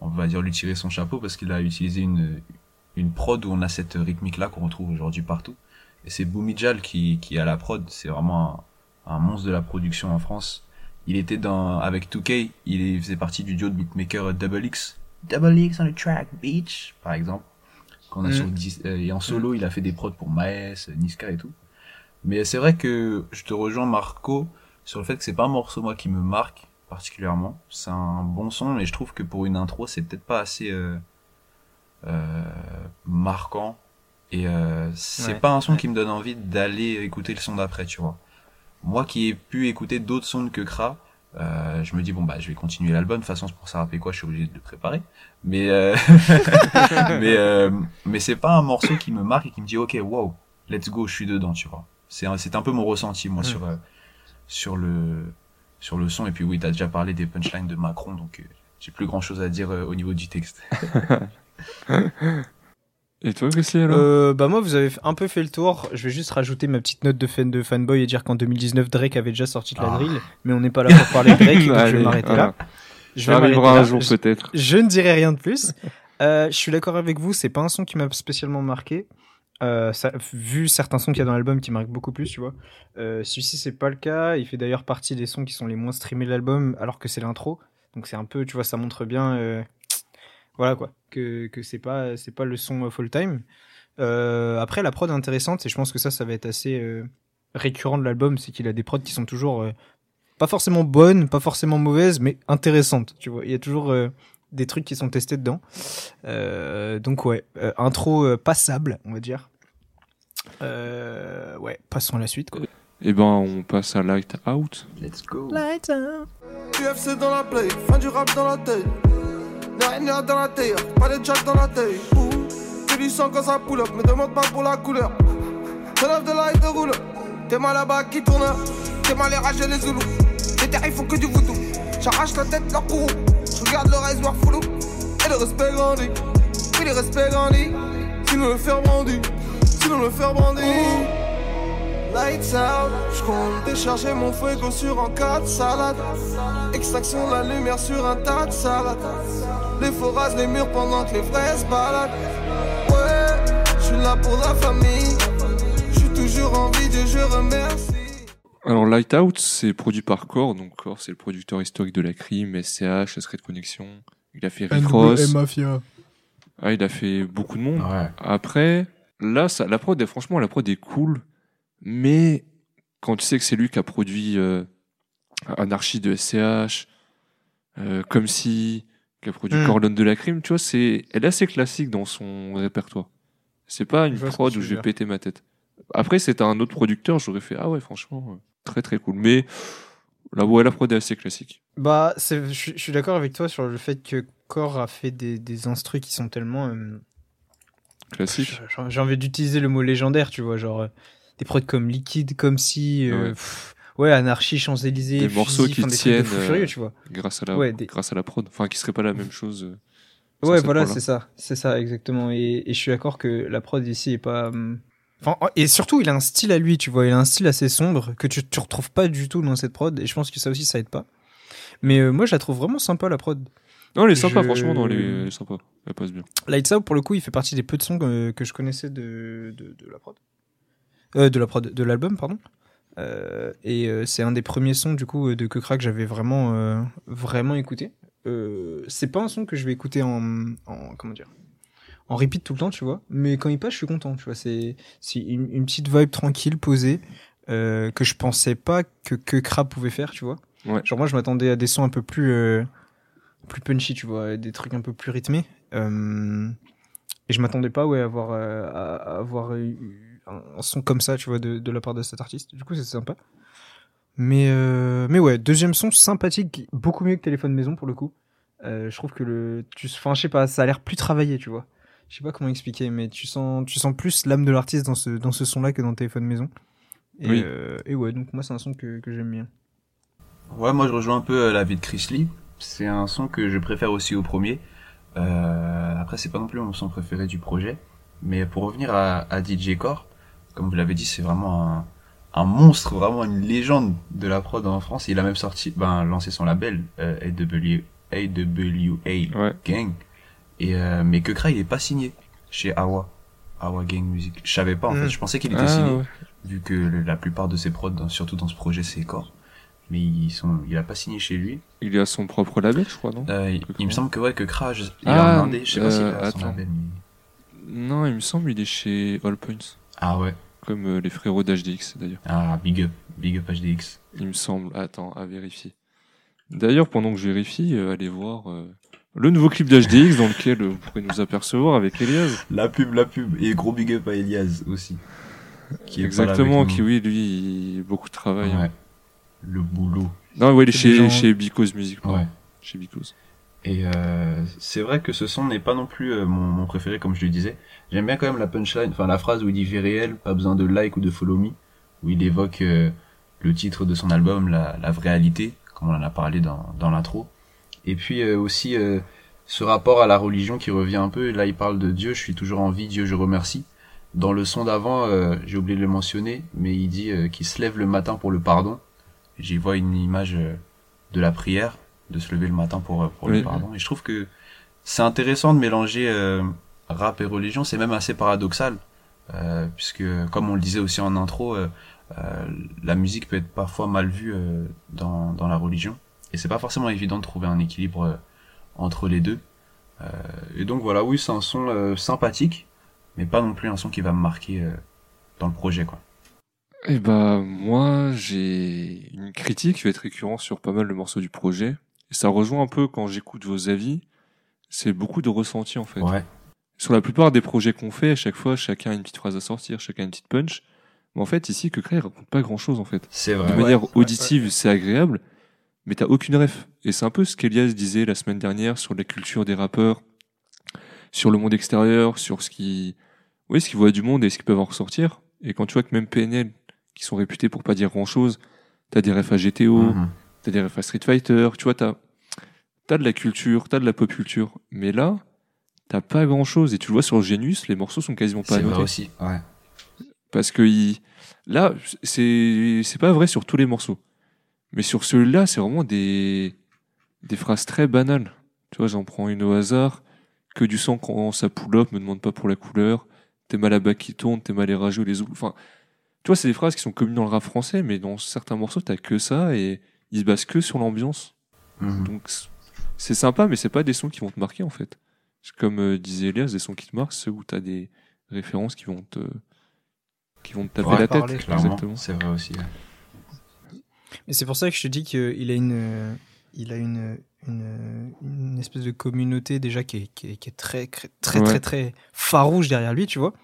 Speaker 3: on va dire lui tirer son chapeau parce qu'il a utilisé une, une prod où on a cette rythmique là qu'on retrouve aujourd'hui partout. Et c'est Boumidjal qui, qui a la prod. C'est vraiment un, un monstre de la production en France. Il était dans, avec 2K, il faisait partie du duo de beatmaker Double X. Double X on the track, beach, par exemple. Qu'on a
Speaker 2: Mm.
Speaker 3: sur, euh, et en solo, il a fait des prods pour Maes, Niska et tout. Mais c'est vrai que je te rejoins Marco sur le fait que c'est pas un morceau moi qui me marque particulièrement. C'est un bon son, mais je trouve que pour une intro, c'est peut-être pas assez euh, euh, marquant. Et euh, c'est
Speaker 2: Ouais,
Speaker 3: pas un son
Speaker 2: ouais.
Speaker 3: qui me donne envie d'aller écouter le son d'après, tu vois. Moi qui ai pu écouter d'autres sons que Kra, euh, je me dis bon bah je vais continuer l'album. De toute façon, c'est pour ça rappeler quoi, je suis obligé de le préparer. Mais euh, (laughs) mais euh, mais c'est pas un morceau qui me marque et qui me dit ok wow let's go je suis dedans tu vois. C'est un, c'est un peu mon ressenti moi
Speaker 2: Mm.
Speaker 3: sur euh, sur le sur le son et puis oui t'as déjà parlé des punchlines de Macron donc euh, j'ai plus grand chose à dire euh, au niveau du texte. (laughs)
Speaker 1: Et toi, Wesley, alors?
Speaker 2: Euh, bah moi vous avez un peu fait le tour. Je vais juste rajouter ma petite note de fan de fanboy et dire qu'en 2019 Drake avait déjà sorti de la
Speaker 3: Ah.
Speaker 2: drill, mais on n'est pas là pour parler de Drake, (laughs) donc je vais m'arrêter
Speaker 1: voilà.
Speaker 2: là. Je
Speaker 1: Ça
Speaker 2: vais m'arrêter
Speaker 1: arrivera
Speaker 2: là.
Speaker 1: un jour
Speaker 2: Je-
Speaker 1: peut-être.
Speaker 2: Je ne dirai rien de plus. Euh, je suis d'accord avec vous, c'est pas un son qui m'a spécialement marqué. Euh, vu certains sons qu'il y a dans l'album qui marquent beaucoup plus, tu vois. Euh, Celui-ci, c'est pas le cas. Il fait d'ailleurs partie des sons qui sont les moins streamés de l'album, alors que c'est l'intro. Donc c'est un peu, tu vois, ça montre bien, euh, voilà quoi, que, que c'est pas, c'est pas le son full time. Euh, après, la prod intéressante et je pense que ça, ça va être assez récurrent de l'album, c'est qu'il a des prods qui sont toujours pas forcément bonnes, pas forcément mauvaises, mais intéressantes. Tu vois, il y a toujours des trucs qui sont testés dedans. Euh, donc ouais, euh, intro euh, passable, on va dire. Euh, ouais, passons à la suite. Quoi.
Speaker 1: Eh ben, on passe à Light Out.
Speaker 3: Let's go.
Speaker 5: UFC dans la play, fin du rap dans la tête. Dernière dans la terre, pas de jack dans la tête. Ouh, Que du sang quand ça pull up, me demande pas pour la couleur. Off the light de roule. T'es mal là-bas qui tourne. T'es mal les rages et les zoulous. Les terres ils font que du voodoo. J'arrache la tête leur courroux. Et le respect grandit. Oui, le respect grandit. Sinon le faire brandi. Sinon le faire brandi. Lights out, je compte décharger mon fuego sur un 4 salade. Extraction de la lumière sur un tas de salade. Les rasent les murs pendant que les vrais se baladent. Ouais, je suis là pour la famille. Je suis toujours en vie, Dieu, je remercie.
Speaker 1: Alors, Light Out, c'est produit par Core. Donc, Core, c'est le producteur historique de la crime, SCH, Secret Connection. Il a fait Rick Ross.
Speaker 2: Mafia.
Speaker 1: Ah, il a fait beaucoup de monde.
Speaker 3: Ouais.
Speaker 1: Après, là, ça, la prod, est- franchement, la prod est cool. Mais quand tu sais que c'est lui qui a produit euh, Anarchie de SCH, euh, comme si, qui a produit
Speaker 2: Mm.
Speaker 1: Corleone de la crime, tu vois, c'est, elle est assez classique dans son répertoire. C'est pas une prod où je vais péter ma tête. Après, c'était un autre producteur, j'aurais fait, ah ouais, franchement, euh, très très cool. Mais la, ouais, la prod est assez classique.
Speaker 2: Bah, je suis- d'accord avec toi sur le fait que Core a fait des, des instrus qui sont tellement. euh,
Speaker 1: Classique.
Speaker 2: J'ai envie d'utiliser le mot légendaire, tu vois, genre euh, des prods comme Liquide, comme si. euh,
Speaker 1: Ouais.
Speaker 2: pff, ouais, Anarchie, Champs-Élysées.
Speaker 1: Des
Speaker 2: Fusil,
Speaker 1: morceaux qui
Speaker 2: des
Speaker 1: tiennent,
Speaker 2: fou
Speaker 1: euh,
Speaker 2: furieux, tu vois.
Speaker 1: Grâce à la,
Speaker 2: Ouais, des-
Speaker 1: grâce à la prod. Enfin, qui serait pas la même chose.
Speaker 2: Ouais, voilà, c'est ça, c'est ça, exactement. Et, et je suis d'accord que la prod ici est pas. hum, Enfin, et surtout, il a un style à lui, tu vois. Il a un style assez sombre que tu, tu retrouves pas du tout dans cette prod. Et je pense que ça aussi, ça aide pas. Mais euh, moi, je la trouve vraiment sympa, la prod.
Speaker 1: Non, elle est sympa,
Speaker 2: Je-
Speaker 1: franchement, non, elle est, elle est sympa. Elle passe bien.
Speaker 2: Lights Out, pour le coup, il fait partie des peu de sons que, que je connaissais de, de, de la prod. Euh, de la prod, de l'album, pardon. Euh, et euh, c'est un des premiers sons, du coup, de Kekra que j'avais vraiment, vraiment écouté. C'est pas un son que je vais écouter en, en, comment dire, en repeat tout le temps, tu vois. Mais quand il passe, je suis content, tu vois. C'est, une, une petite vibe tranquille, posée, euh, que je pensais pas que Kekra pouvait faire, tu vois.
Speaker 1: Ouais.
Speaker 2: Genre, moi, je m'attendais à des sons un peu plus, euh, plus punchy, tu vois, des trucs un peu plus rythmés. Euh, et je m'attendais pas ouais, à avoir, à, à avoir un, son comme ça, tu vois, de, de la part de cet artiste. Du coup, c'est sympa. Mais, mais ouais, deuxième son sympathique, beaucoup mieux que téléphone maison pour le coup. Je trouve que le, tu, enfin, je sais pas, ça a l'air plus travaillé, tu vois. Je sais pas comment expliquer, mais tu sens, tu sens plus l'âme de l'artiste dans ce, dans ce son-là que dans téléphone maison. Et,
Speaker 1: Oui.
Speaker 2: euh, et ouais, donc moi, c'est un son que, que j'aime bien.
Speaker 3: Ouais, moi je rejoins un peu euh, l'avis de Chris Lee. C'est un son que je préfère aussi au premier. Euh, après, c'est pas non plus mon son préféré du projet. Mais pour revenir à, à DJ Core, comme vous l'avez dit, c'est vraiment un, un monstre, vraiment une légende de la prod en France. Il a même sorti, ben, lancé son label, euh, AW, AWA
Speaker 1: Ouais.
Speaker 3: Gang. Et, euh, mais que il est pas signé chez Awa. Awa Gang Music. Je savais pas, en
Speaker 2: Mm.
Speaker 3: fait. Je pensais qu'il était
Speaker 1: Ah,
Speaker 3: signé
Speaker 1: ouais.
Speaker 3: vu que le- la plupart de ses prods, dans- surtout dans ce projet, c'est Core. Mais ils sont, il a pas signé chez lui.
Speaker 1: Il est à son propre label, je crois, non?
Speaker 3: Euh, il, me semble que ouais, que il
Speaker 1: Ah,
Speaker 3: est en indé. Je sais pas s'il
Speaker 1: euh,
Speaker 3: a son
Speaker 1: attends.
Speaker 3: label. mais-
Speaker 1: Non, il me semble il est chez All Points.
Speaker 3: Ah ouais.
Speaker 1: Comme euh, les frérots d'HDX, d'ailleurs.
Speaker 3: Ah, big up. Big up HDX.
Speaker 1: Il me semble. Attends, à vérifier. D'ailleurs, pendant que je vérifie, euh, allez voir euh, le nouveau clip d'HDX dans lequel vous pourrez nous apercevoir avec Elias.
Speaker 3: La pub, la pub. Et gros big up à Elias aussi. Qui
Speaker 1: Exactement, qui oui, lui, il... beaucoup de travail. hein.
Speaker 3: Ouais. Le boulot.
Speaker 1: Non, ouais, il est chez,
Speaker 2: gens-
Speaker 1: chez Because Music. pardon.
Speaker 3: Ouais.
Speaker 1: Chez Because.
Speaker 3: Et euh, c'est vrai que ce son n'est pas non plus euh, mon, mon préféré, comme je le disais. J'aime bien quand même la punchline, enfin la phrase où il dit vie réelle, pas besoin de like ou de follow me, où il évoque euh, le titre de son album, la, la vraie réalité, comme on en a parlé dans, dans l'intro. Et puis euh, aussi euh, ce rapport à la religion qui revient un peu. Là, il parle de Dieu, je suis toujours en vie, Dieu, je remercie. Dans le son d'avant, euh, j'ai oublié de le mentionner, mais il dit euh, qu'il se lève le matin pour le pardon. J'y vois une image euh, de la prière, de se lever le matin pour, euh, pour
Speaker 1: Oui.
Speaker 3: le pardon. Et je trouve que c'est intéressant de mélanger euh, rap et religion. C'est même assez paradoxal, euh, puisque comme on le disait aussi en intro, la musique peut être parfois mal vue euh, dans, dans la religion. Et c'est pas forcément évident de trouver un équilibre euh, entre les deux. Euh, et donc voilà, oui, c'est un son euh, sympathique, mais pas non plus un son qui va me marquer euh, dans le projet, quoi.
Speaker 1: Eh bah, moi, j'ai une critique qui va être récurrente sur pas mal de morceaux du projet. Et ça rejoint un peu quand j'écoute vos avis. C'est beaucoup de ressenti, en fait.
Speaker 3: Ouais.
Speaker 1: Sur la plupart des projets qu'on fait, à chaque fois, chacun a une petite phrase à sortir, chacun a une petite punch. Mais en fait, ici, que il raconte pas grand chose, en fait.
Speaker 3: C'est
Speaker 1: De
Speaker 3: vrai.
Speaker 2: Ouais,
Speaker 1: manière
Speaker 2: ouais,
Speaker 1: auditive, c'est agréable, mais t'as aucune ref. Et c'est un peu ce qu'Elias disait la semaine dernière sur la culture des rappeurs, sur le monde extérieur, sur ce qui, oui, ce qu'ils voient du monde et ce qu'ils peuvent en ressortir. Et quand tu vois que même PNL, qui sont réputés pour pas dire grand chose, t'as des refs à GTO,
Speaker 3: Mhm.
Speaker 1: t'as des refs à Street Fighter, tu vois, t'as, t'as de la culture, t'as de la pop culture. Mais là, t'as pas grand chose. Et tu le vois sur Genius, les morceaux sont quasiment pas
Speaker 3: C'est vrai
Speaker 1: notés.
Speaker 3: aussi. Ouais.
Speaker 1: Parce que il... là, c'est c'est pas vrai sur tous les morceaux. Mais sur celui-là, c'est vraiment des... des phrases très banales. Tu vois, j'en prends une au hasard. Que du sang quand ça pull up, me demande pas pour la couleur. T'es mal à bas qui tourne, t'es mal les rageux, les ou Enfin, tu vois, c'est des phrases qui sont communes dans le rap français, mais dans certains morceaux, t'as que ça et ils se basent que sur l'ambiance.
Speaker 3: Mhm.
Speaker 1: Donc, c'est- sympa, mais c'est pas des sons qui vont te marquer, en fait. C'est Comme euh, disait Elias, des sons qui te marquent, ceux où t'as des références qui vont te, qui vont te taper
Speaker 3: Ouais,
Speaker 1: la tête.
Speaker 2: parler,
Speaker 1: Exactement.
Speaker 3: c'est vrai aussi. ouais.
Speaker 2: Et c'est pour ça que je te dis qu'il a une, euh, il a une, une, une espèce de communauté déjà qui est, qui est, qui est très, très, très,
Speaker 1: Ouais.
Speaker 2: très, très farouche derrière lui, tu vois.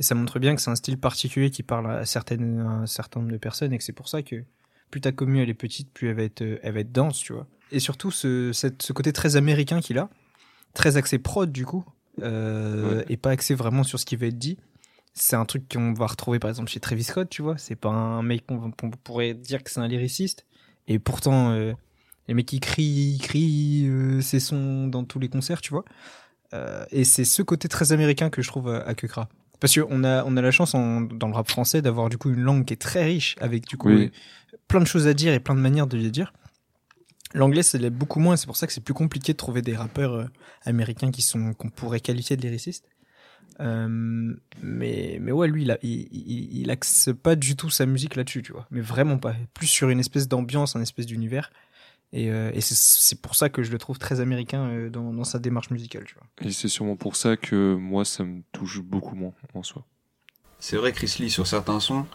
Speaker 2: Et ça montre bien que c'est un style particulier qui parle à, certaines, à un certain nombre de personnes et que c'est pour ça que plus ta commu elle est petite, plus elle va être, euh, elle va être dense, tu vois. Et surtout ce, cette, ce côté très américain qu'il a, très axé prod du coup, euh,
Speaker 1: Ouais.
Speaker 2: et pas axé vraiment sur ce qui va être dit. C'est un truc qu'on va retrouver par exemple chez Travis Scott, tu vois. C'est pas un mec qu'on pourrait dire que c'est un lyriciste. Et pourtant, euh, les mecs qui crient, ils crient euh, ses sons dans tous les concerts, tu vois. Euh, et c'est ce côté très américain que je trouve à, à Kukra. Parce qu'on a, on a la chance en- dans le rap français d'avoir du coup une langue qui est très riche, avec du coup
Speaker 1: Oui.
Speaker 2: euh, plein de choses à dire et plein de manières de les dire. L'anglais, c'est beaucoup moins, c'est pour ça que c'est plus compliqué de trouver des rappeurs euh, américains qui sont qu'on pourrait qualifier de lyricistes. Euh, mais, mais ouais, lui, il, a, il, il, il axe pas du tout sa musique là-dessus, tu vois. Mais vraiment pas. Plus sur une espèce d'ambiance, un espèce d'univers. Et, euh, et c'est- c'est pour ça que je le trouve très américain euh, dans, dans sa démarche musicale, tu vois.
Speaker 1: Et c'est sûrement pour ça que moi, ça me touche beaucoup moins en soi.
Speaker 3: C'est vrai, Chris Lee, sur certains sons,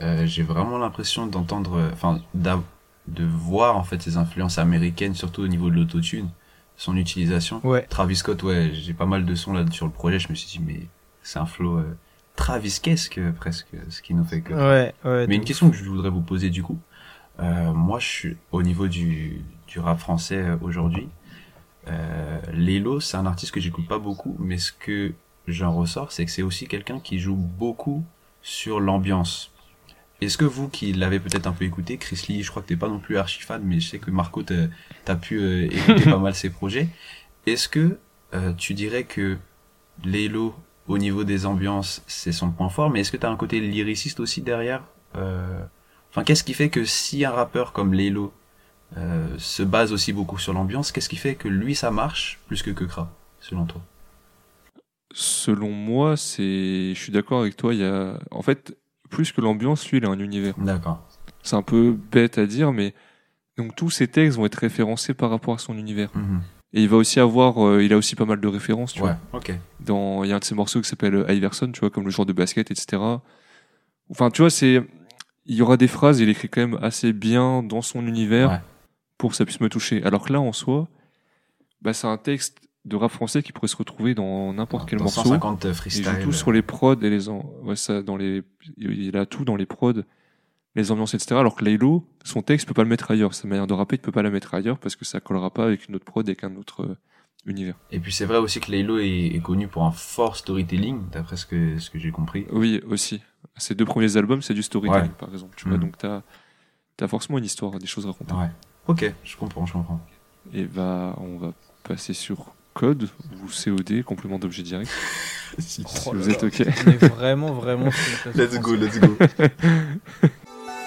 Speaker 3: euh, j'ai vraiment l'impression d'entendre, enfin, de voir en fait ses influences américaines, surtout au niveau de l'autotune, son utilisation.
Speaker 2: Ouais.
Speaker 3: Travis Scott, ouais, j'ai pas mal de sons là sur le projet, je me suis dit, mais c'est un flow euh, Travis-esque presque, ce qui nous fait que.
Speaker 2: Ouais, ouais.
Speaker 3: Mais une question que je voudrais vous poser du coup, euh, moi je suis au niveau du, du rap français euh, aujourd'hui. Euh, Lelo, c'est un artiste que j'écoute pas beaucoup, mais ce que j'en ressors, c'est que c'est aussi quelqu'un qui joue beaucoup sur l'ambiance. Est-ce que vous qui l'avez peut-être un peu écouté, Chris Lee, je crois que t'es pas non plus archi fan, mais je sais que Marco t'as pu euh, écouter (laughs) pas mal ses projets. Est-ce que euh, tu dirais que Lelo, au niveau des ambiances, c'est son point fort, mais est-ce que t'as un côté lyriciste aussi derrière Euh, Enfin, qu'est-ce qui fait que si un rappeur comme Lelo euh, se base aussi beaucoup sur l'ambiance, qu'est-ce qui fait que lui ça marche plus que Kekra, selon toi?
Speaker 1: Selon moi, c'est, je suis d'accord avec toi. Il y a, en fait, plus que l'ambiance, lui, il a un univers.
Speaker 3: D'accord.
Speaker 1: C'est un peu bête à dire, mais donc tous ses textes vont être référencés par rapport à son univers.
Speaker 3: Mhm.
Speaker 1: Et il va aussi avoir, euh, il a aussi pas mal de références, tu
Speaker 3: Ouais,
Speaker 1: vois.
Speaker 3: ok.
Speaker 1: Dans, il y a un de ses morceaux qui s'appelle euh, Iverson, tu vois, comme le joueur de basket, etc. Enfin, tu vois, c'est, il y aura des phrases, il écrit quand même assez bien dans son univers
Speaker 3: Ouais.
Speaker 1: pour que ça puisse me toucher. Alors que là, en soi, bah, c'est un texte de rap français qui pourrait se retrouver dans n'importe quel
Speaker 3: Dans
Speaker 1: morceau.
Speaker 3: 150
Speaker 1: Il
Speaker 3: freestyle.
Speaker 1: joue tout sur les prods et les en... ouais, ça, dans les il a tout dans les prods, les ambiances etc. Alors que Laylo, son texte peut pas le mettre ailleurs, sa manière de rapper, il peut pas la mettre ailleurs parce que ça collera pas avec une autre prod avec un autre euh, univers.
Speaker 3: Et puis c'est vrai aussi que Laylo est, est connu pour un fort storytelling, d'après ce que, ce que j'ai compris.
Speaker 1: Oui, aussi. Ses deux premiers albums, c'est du storytelling
Speaker 3: Ouais.
Speaker 1: par exemple, tu vois.
Speaker 3: Mhm.
Speaker 1: Donc t'as as forcément une histoire, des choses à raconter.
Speaker 3: Ouais. Ok, je comprends, je comprends.
Speaker 1: Et bah on va passer sur code ou COD, complément d'objet direct. (laughs) si
Speaker 2: Oh
Speaker 1: vous êtes ok.
Speaker 2: On est (laughs) vraiment, vraiment.
Speaker 3: Let's go, let's go. (laughs)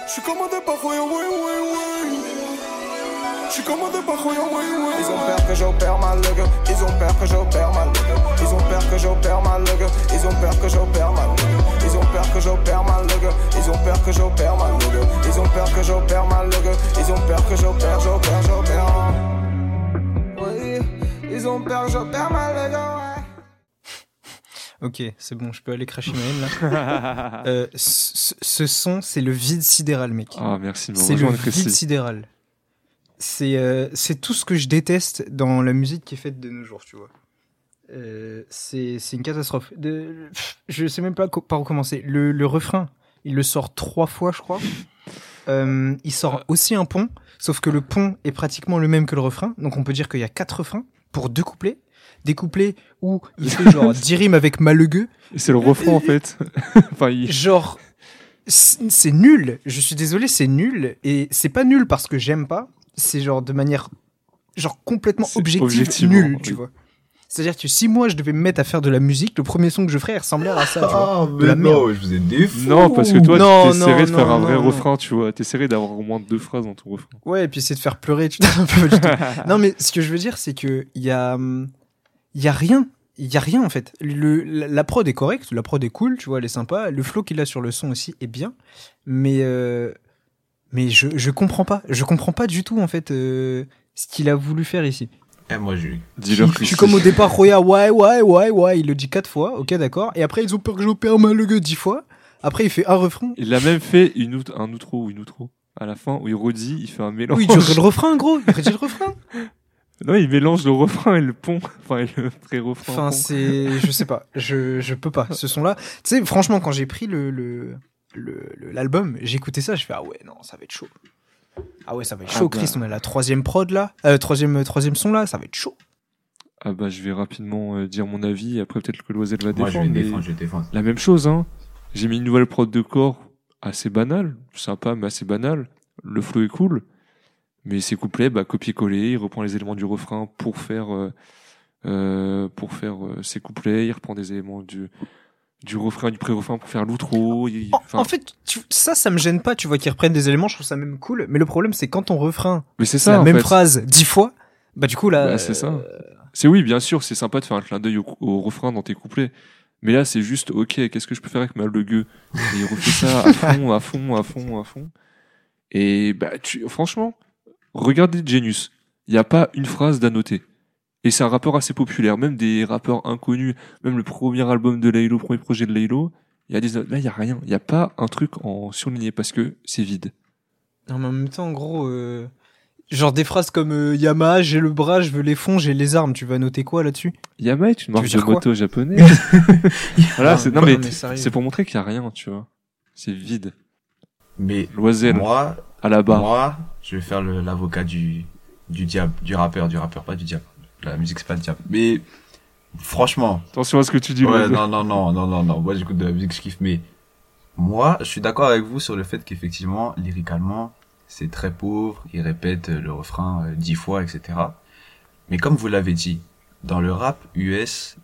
Speaker 5: Je suis commandé par Roya, oui, oui, oui. Je suis commandé par Roya, oui, oui. Ils ont peur que j'opère mal, le gars. Ils ont peur que j'opère mal, le gars. Ils ont peur que j'opère mal, le gars. Ils ont peur que j'opère mal, le gars. Ils ont peur que j'opère mal, le gars. Ils ont peur que j'opère mal, le gars. Ils ont peur que j'opère mal, le gars. Ils ont peur que j'opère, j'opère, j'opère. Ont peur j'opère mal, le ouais. (laughs)
Speaker 2: Ok, c'est bon, je peux aller cracher ma haine là. (laughs) Euh, ce, ce son, c'est le vide sidéral, mec.
Speaker 1: Ah merci de me
Speaker 2: c'est le vide sidéral. C'est euh, c'est tout ce que je déteste dans la musique qui est faite de nos jours, tu vois. Euh, c'est c'est une catastrophe. De, pff, je sais même pas co- par où commencer. Le, le refrain, il le sort trois fois, je crois. Euh, il sort aussi un pont, sauf que le pont est pratiquement le même que le refrain. Donc on peut dire qu'il y a quatre refrains pour deux couplets. Des couplets où il fait genre (laughs) 10 rimes avec malegueux.
Speaker 1: C'est le refrain en fait. (laughs) enfin, il-
Speaker 2: Genre, c'est nul. Je suis désolé, c'est nul. Et c'est pas nul parce que j'aime pas. C'est genre de manière, genre complètement objective, nul,
Speaker 1: oui.
Speaker 2: tu vois. C'est-à-dire que si moi je devais me mettre à faire de la musique, le premier son que je ferais il ressemblerait à ça. tu vois.
Speaker 3: Ah,
Speaker 2: De la
Speaker 3: mais non, je vous ai des fous.
Speaker 1: Non, parce que toi,
Speaker 2: Non,
Speaker 1: tu t'essaierais de faire
Speaker 2: non,
Speaker 1: un vrai
Speaker 2: non, non.
Speaker 1: refrain, tu vois. T'essaierais d'avoir au moins deux phrases dans ton refrain.
Speaker 2: Ouais, et puis c'est de faire pleurer. Tu... (laughs) Tout. non, mais ce que je veux dire, c'est que il y a, il y a rien. Il y a rien en fait. Le, la, la prod est correcte, la prod est cool, tu vois, elle est sympa. Le flow qu'il a sur le son aussi est bien, mais euh, mais je je comprends pas. Je comprends pas du tout en fait euh, ce qu'il a voulu faire ici.
Speaker 3: Eh, moi, je...
Speaker 1: Dis-leur
Speaker 2: Je suis comme au départ, Roya, ouais, ouais, ouais, ouais, il le dit quatre fois, ok, d'accord. Et après, ils ont peur que j'opère mal le gueux dix fois. Après, il fait un refrain.
Speaker 1: Il a même fait une out- un outro ou une outro à la fin où il redit, il fait un mélange.
Speaker 2: Oui, il dirait le refrain, gros. Il redit le refrain. (laughs)
Speaker 1: non, il mélange le refrain et le pont. Enfin, et le pré-refrain.
Speaker 2: Enfin,
Speaker 1: pont.
Speaker 2: c'est. Je sais pas. Je, je peux pas. Ce son-là. Tu sais, franchement, quand j'ai pris le. le le- le- l'album, écouté ça, je fais ah ouais non ça va être chaud. Ah ouais ça va être
Speaker 1: Ah
Speaker 2: chaud,
Speaker 1: bah.
Speaker 2: Chris, on a la troisième prod là, euh, troisième troisième son là, ça va être chaud.
Speaker 1: Ah bah, je vais rapidement euh, dire mon avis. Après, peut-être que Loisel va
Speaker 3: moi, je
Speaker 1: défendre.
Speaker 3: vais défendre, je vais défendre.
Speaker 1: La même chose, hein. J'ai mis une nouvelle prod de corps assez banale, sympa mais assez banale. Le flow est cool, mais ses couplets, bah copier-coller. Il reprend les éléments du refrain pour faire euh, euh, pour faire euh, ses couplets. Il reprend des éléments du du refrain, du pré-refrain pour faire l'outro.
Speaker 2: En, fait, tu- ça, ça me gêne pas, tu vois, qu'ils reprennent des éléments, je trouve ça même cool. Mais le problème, c'est quand ton refrain,
Speaker 1: mais c'est ça.
Speaker 2: la
Speaker 1: en
Speaker 2: même
Speaker 1: fait.
Speaker 2: phrase dix fois, bah du coup là.
Speaker 1: Bah, c'est ça. C'est oui, bien sûr, c'est sympa de faire un clin d'œil au, au refrain dans tes couplets. Mais là, c'est juste, ok, qu'est-ce que je peux faire avec ma le gueux Et il refait ça à fond, à fond, à fond, à fond. Et bah, tu, franchement, regardez Genius. Il n'y a pas une phrase d'annoter. Et c'est un rappeur assez populaire. Même des rappeurs inconnus, même le premier album de Laylo, le premier projet de Laylo, il y a des, là, il y a rien. Il n'y a pas un truc en surligné parce que c'est vide.
Speaker 2: Non, mais en même temps, en gros, euh, Genre des phrases comme euh, Yamaha, j'ai le bras, je veux les fonds, j'ai les armes. Tu vas noter quoi là-dessus?
Speaker 1: Yamaha est une marque de moto japonaise. (laughs) voilà, c'est non mais c'est pour montrer qu'il y a rien, tu vois. C'est vide.
Speaker 3: Mais
Speaker 1: Loisel
Speaker 3: moi,
Speaker 1: à la barre.
Speaker 3: moi, je vais faire le- l'avocat du, du diable, du rappeur, du rappeur, pas du diable. La musique, c'est pas le diable. Mais, franchement,
Speaker 1: Attention à ce que tu dis.
Speaker 3: Ouais, non, non, non, non, non, non. Moi, j'écoute de la musique, je kiffe. Mais moi, je suis d'accord avec vous sur le fait qu'effectivement, lyricalement, c'est très pauvre. Il répète euh, le refrain euh, dix fois, etc. Mais comme vous l'avez dit, dans le rap US,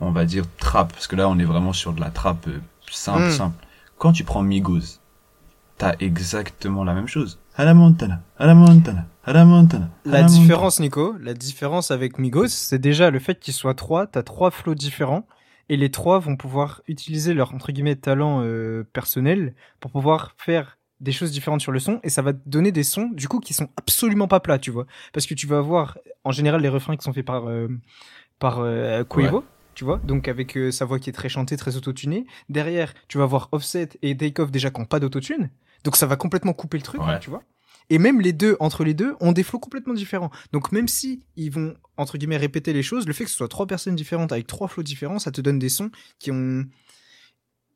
Speaker 3: on va dire trap, parce que là, on est vraiment sur de la trap euh, simple,
Speaker 2: Mm.
Speaker 3: simple. Quand tu prends Migos, t'as exactement la même chose. À la Montana, à la Montana, la
Speaker 2: différence, Nico, la différence avec Migos, c'est déjà le fait qu'ils soient trois. T'as trois flots différents. Et les trois vont pouvoir utiliser leur, entre guillemets, talent euh, personnel pour pouvoir faire des choses différentes sur le son. Et ça va te donner des sons, du coup, qui sont absolument pas plats, tu vois. Parce que tu vas avoir, en général, les refrains qui sont faits par, euh, par euh, Quavo. Tu vois, donc avec euh, sa voix qui est très chantée, très autotunée. Derrière, tu vas avoir Offset et Takeoff déjà qui n'ont pas d'autotune. Donc ça va complètement couper le truc,
Speaker 3: Ouais.
Speaker 2: tu vois. Et même les deux, entre les deux, ont des flots complètement différents. Donc même si ils vont, entre guillemets, répéter les choses, le fait que ce soit trois personnes différentes avec trois flots différents, ça te donne des sons qui ont...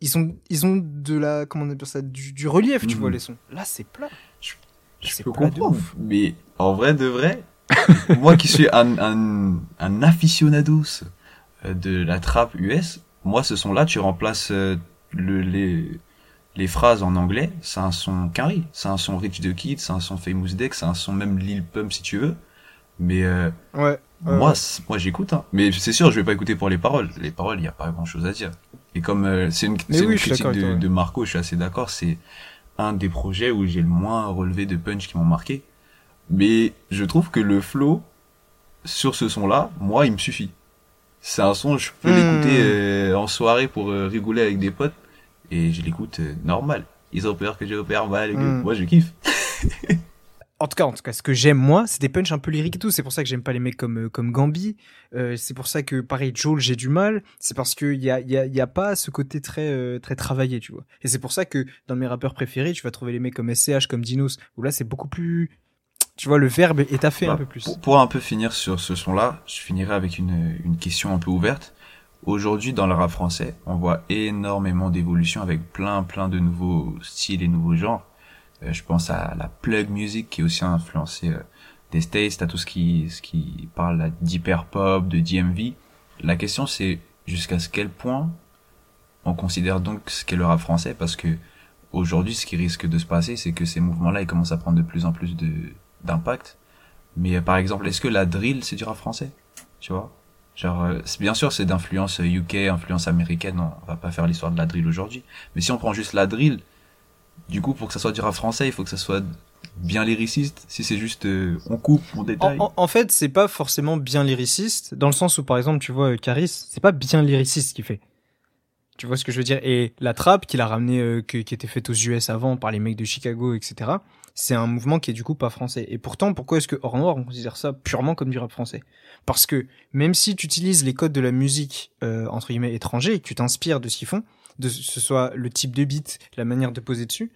Speaker 2: Ils ont, ils ont de la... Comment on appelle ça Du, du relief, tu
Speaker 3: Mhm.
Speaker 2: vois, les sons. Là, c'est plat.
Speaker 3: Je
Speaker 2: C'est
Speaker 3: peux comprendre. Mais en vrai de vrai, (laughs) moi qui suis un, un, un aficionados euh, de la trappe US, moi ce son-là, tu remplaces euh, le, les, les phrases en anglais, c'est un son carry, c'est un son Rich the Kid, c'est un son Famous Deck, c'est un son même Lil Pump si tu veux. Mais euh,
Speaker 2: Ouais.
Speaker 3: Moi, moi j'écoute. Hein. Mais c'est sûr, je vais pas écouter pour les paroles. Les paroles, il y a pas grand-chose à dire. Et comme euh, c'est une,
Speaker 2: oui,
Speaker 3: critique de,
Speaker 2: toi, ouais.
Speaker 3: de Marco, je suis assez d'accord. C'est un des projets où j'ai le moins relevé de punch qui m'ont marqué. Mais je trouve que le flow sur ce son-là, moi, il me suffit. C'est un son, je peux
Speaker 2: Hmm.
Speaker 3: l'écouter euh, en soirée pour euh, rigoler avec des potes. Et je l'écoute euh, normal. Ils ont peur que j'ai peur, mal.
Speaker 2: Hmm.
Speaker 3: Moi, je kiffe. (laughs)
Speaker 2: En tout cas, en tout cas, ce que j'aime moi, c'est des punchs un peu lyriques et tout. C'est pour ça que j'aime pas les mecs comme euh, comme Gambi. Euh, c'est pour ça que pareil, Joel, j'ai du mal. C'est parce que y a y a y a pas ce côté très euh, très travaillé, tu vois. Et c'est pour ça que dans mes rappeurs préférés, tu vas trouver les mecs comme SCH, comme Dinos, où là c'est beaucoup plus, tu vois, le verbe est un
Speaker 3: Bah,
Speaker 2: peu plus.
Speaker 3: Pour, pour un peu finir sur ce son-là, je finirai avec une, une question un peu ouverte. Aujourd'hui, dans le rap français, on voit énormément d'évolution avec plein, plein de nouveaux styles et nouveaux genres. Euh, je pense à la plug music qui est aussi influencée euh, des States, t'as tout ce qui, ce qui parle d'hyper pop, de DMV. La question c'est jusqu'à ce quel point on considère donc ce qu'est le rap français? Parce que aujourd'hui, ce qui risque de se passer, c'est que ces mouvements-là, ils commencent à prendre de plus en plus de, d'impact. Mais euh, par exemple, est-ce que la drill, c'est du rap français? Tu vois? Genre, euh, c'est- bien sûr, c'est d'influence euh, UK, influence américaine, on va pas faire l'histoire de la drill aujourd'hui. Mais si on prend juste la drill, du coup, pour que ça soit du rap français, il faut que ça soit bien lyriciste. Si c'est juste, euh, on coupe, on détaille.
Speaker 2: en- en fait, c'est pas forcément bien lyriciste, dans le sens où, par exemple, tu vois, euh, Caris, c'est pas bien lyriciste ce qu'il fait. Tu vois ce que je veux dire? Et la trappe qu'il a ramené, euh, que- qui était faite aux US avant par les mecs de Chicago, etc., c'est un mouvement qui est du coup pas français. Et pourtant, pourquoi est-ce que Hors Noir, on considère ça purement comme du rap français? Parce que même si tu utilises les codes de la musique, euh, entre guillemets, étrangers, et que tu t'inspires de ce qu'ils font, de ce soit le type de beat, la manière de poser dessus,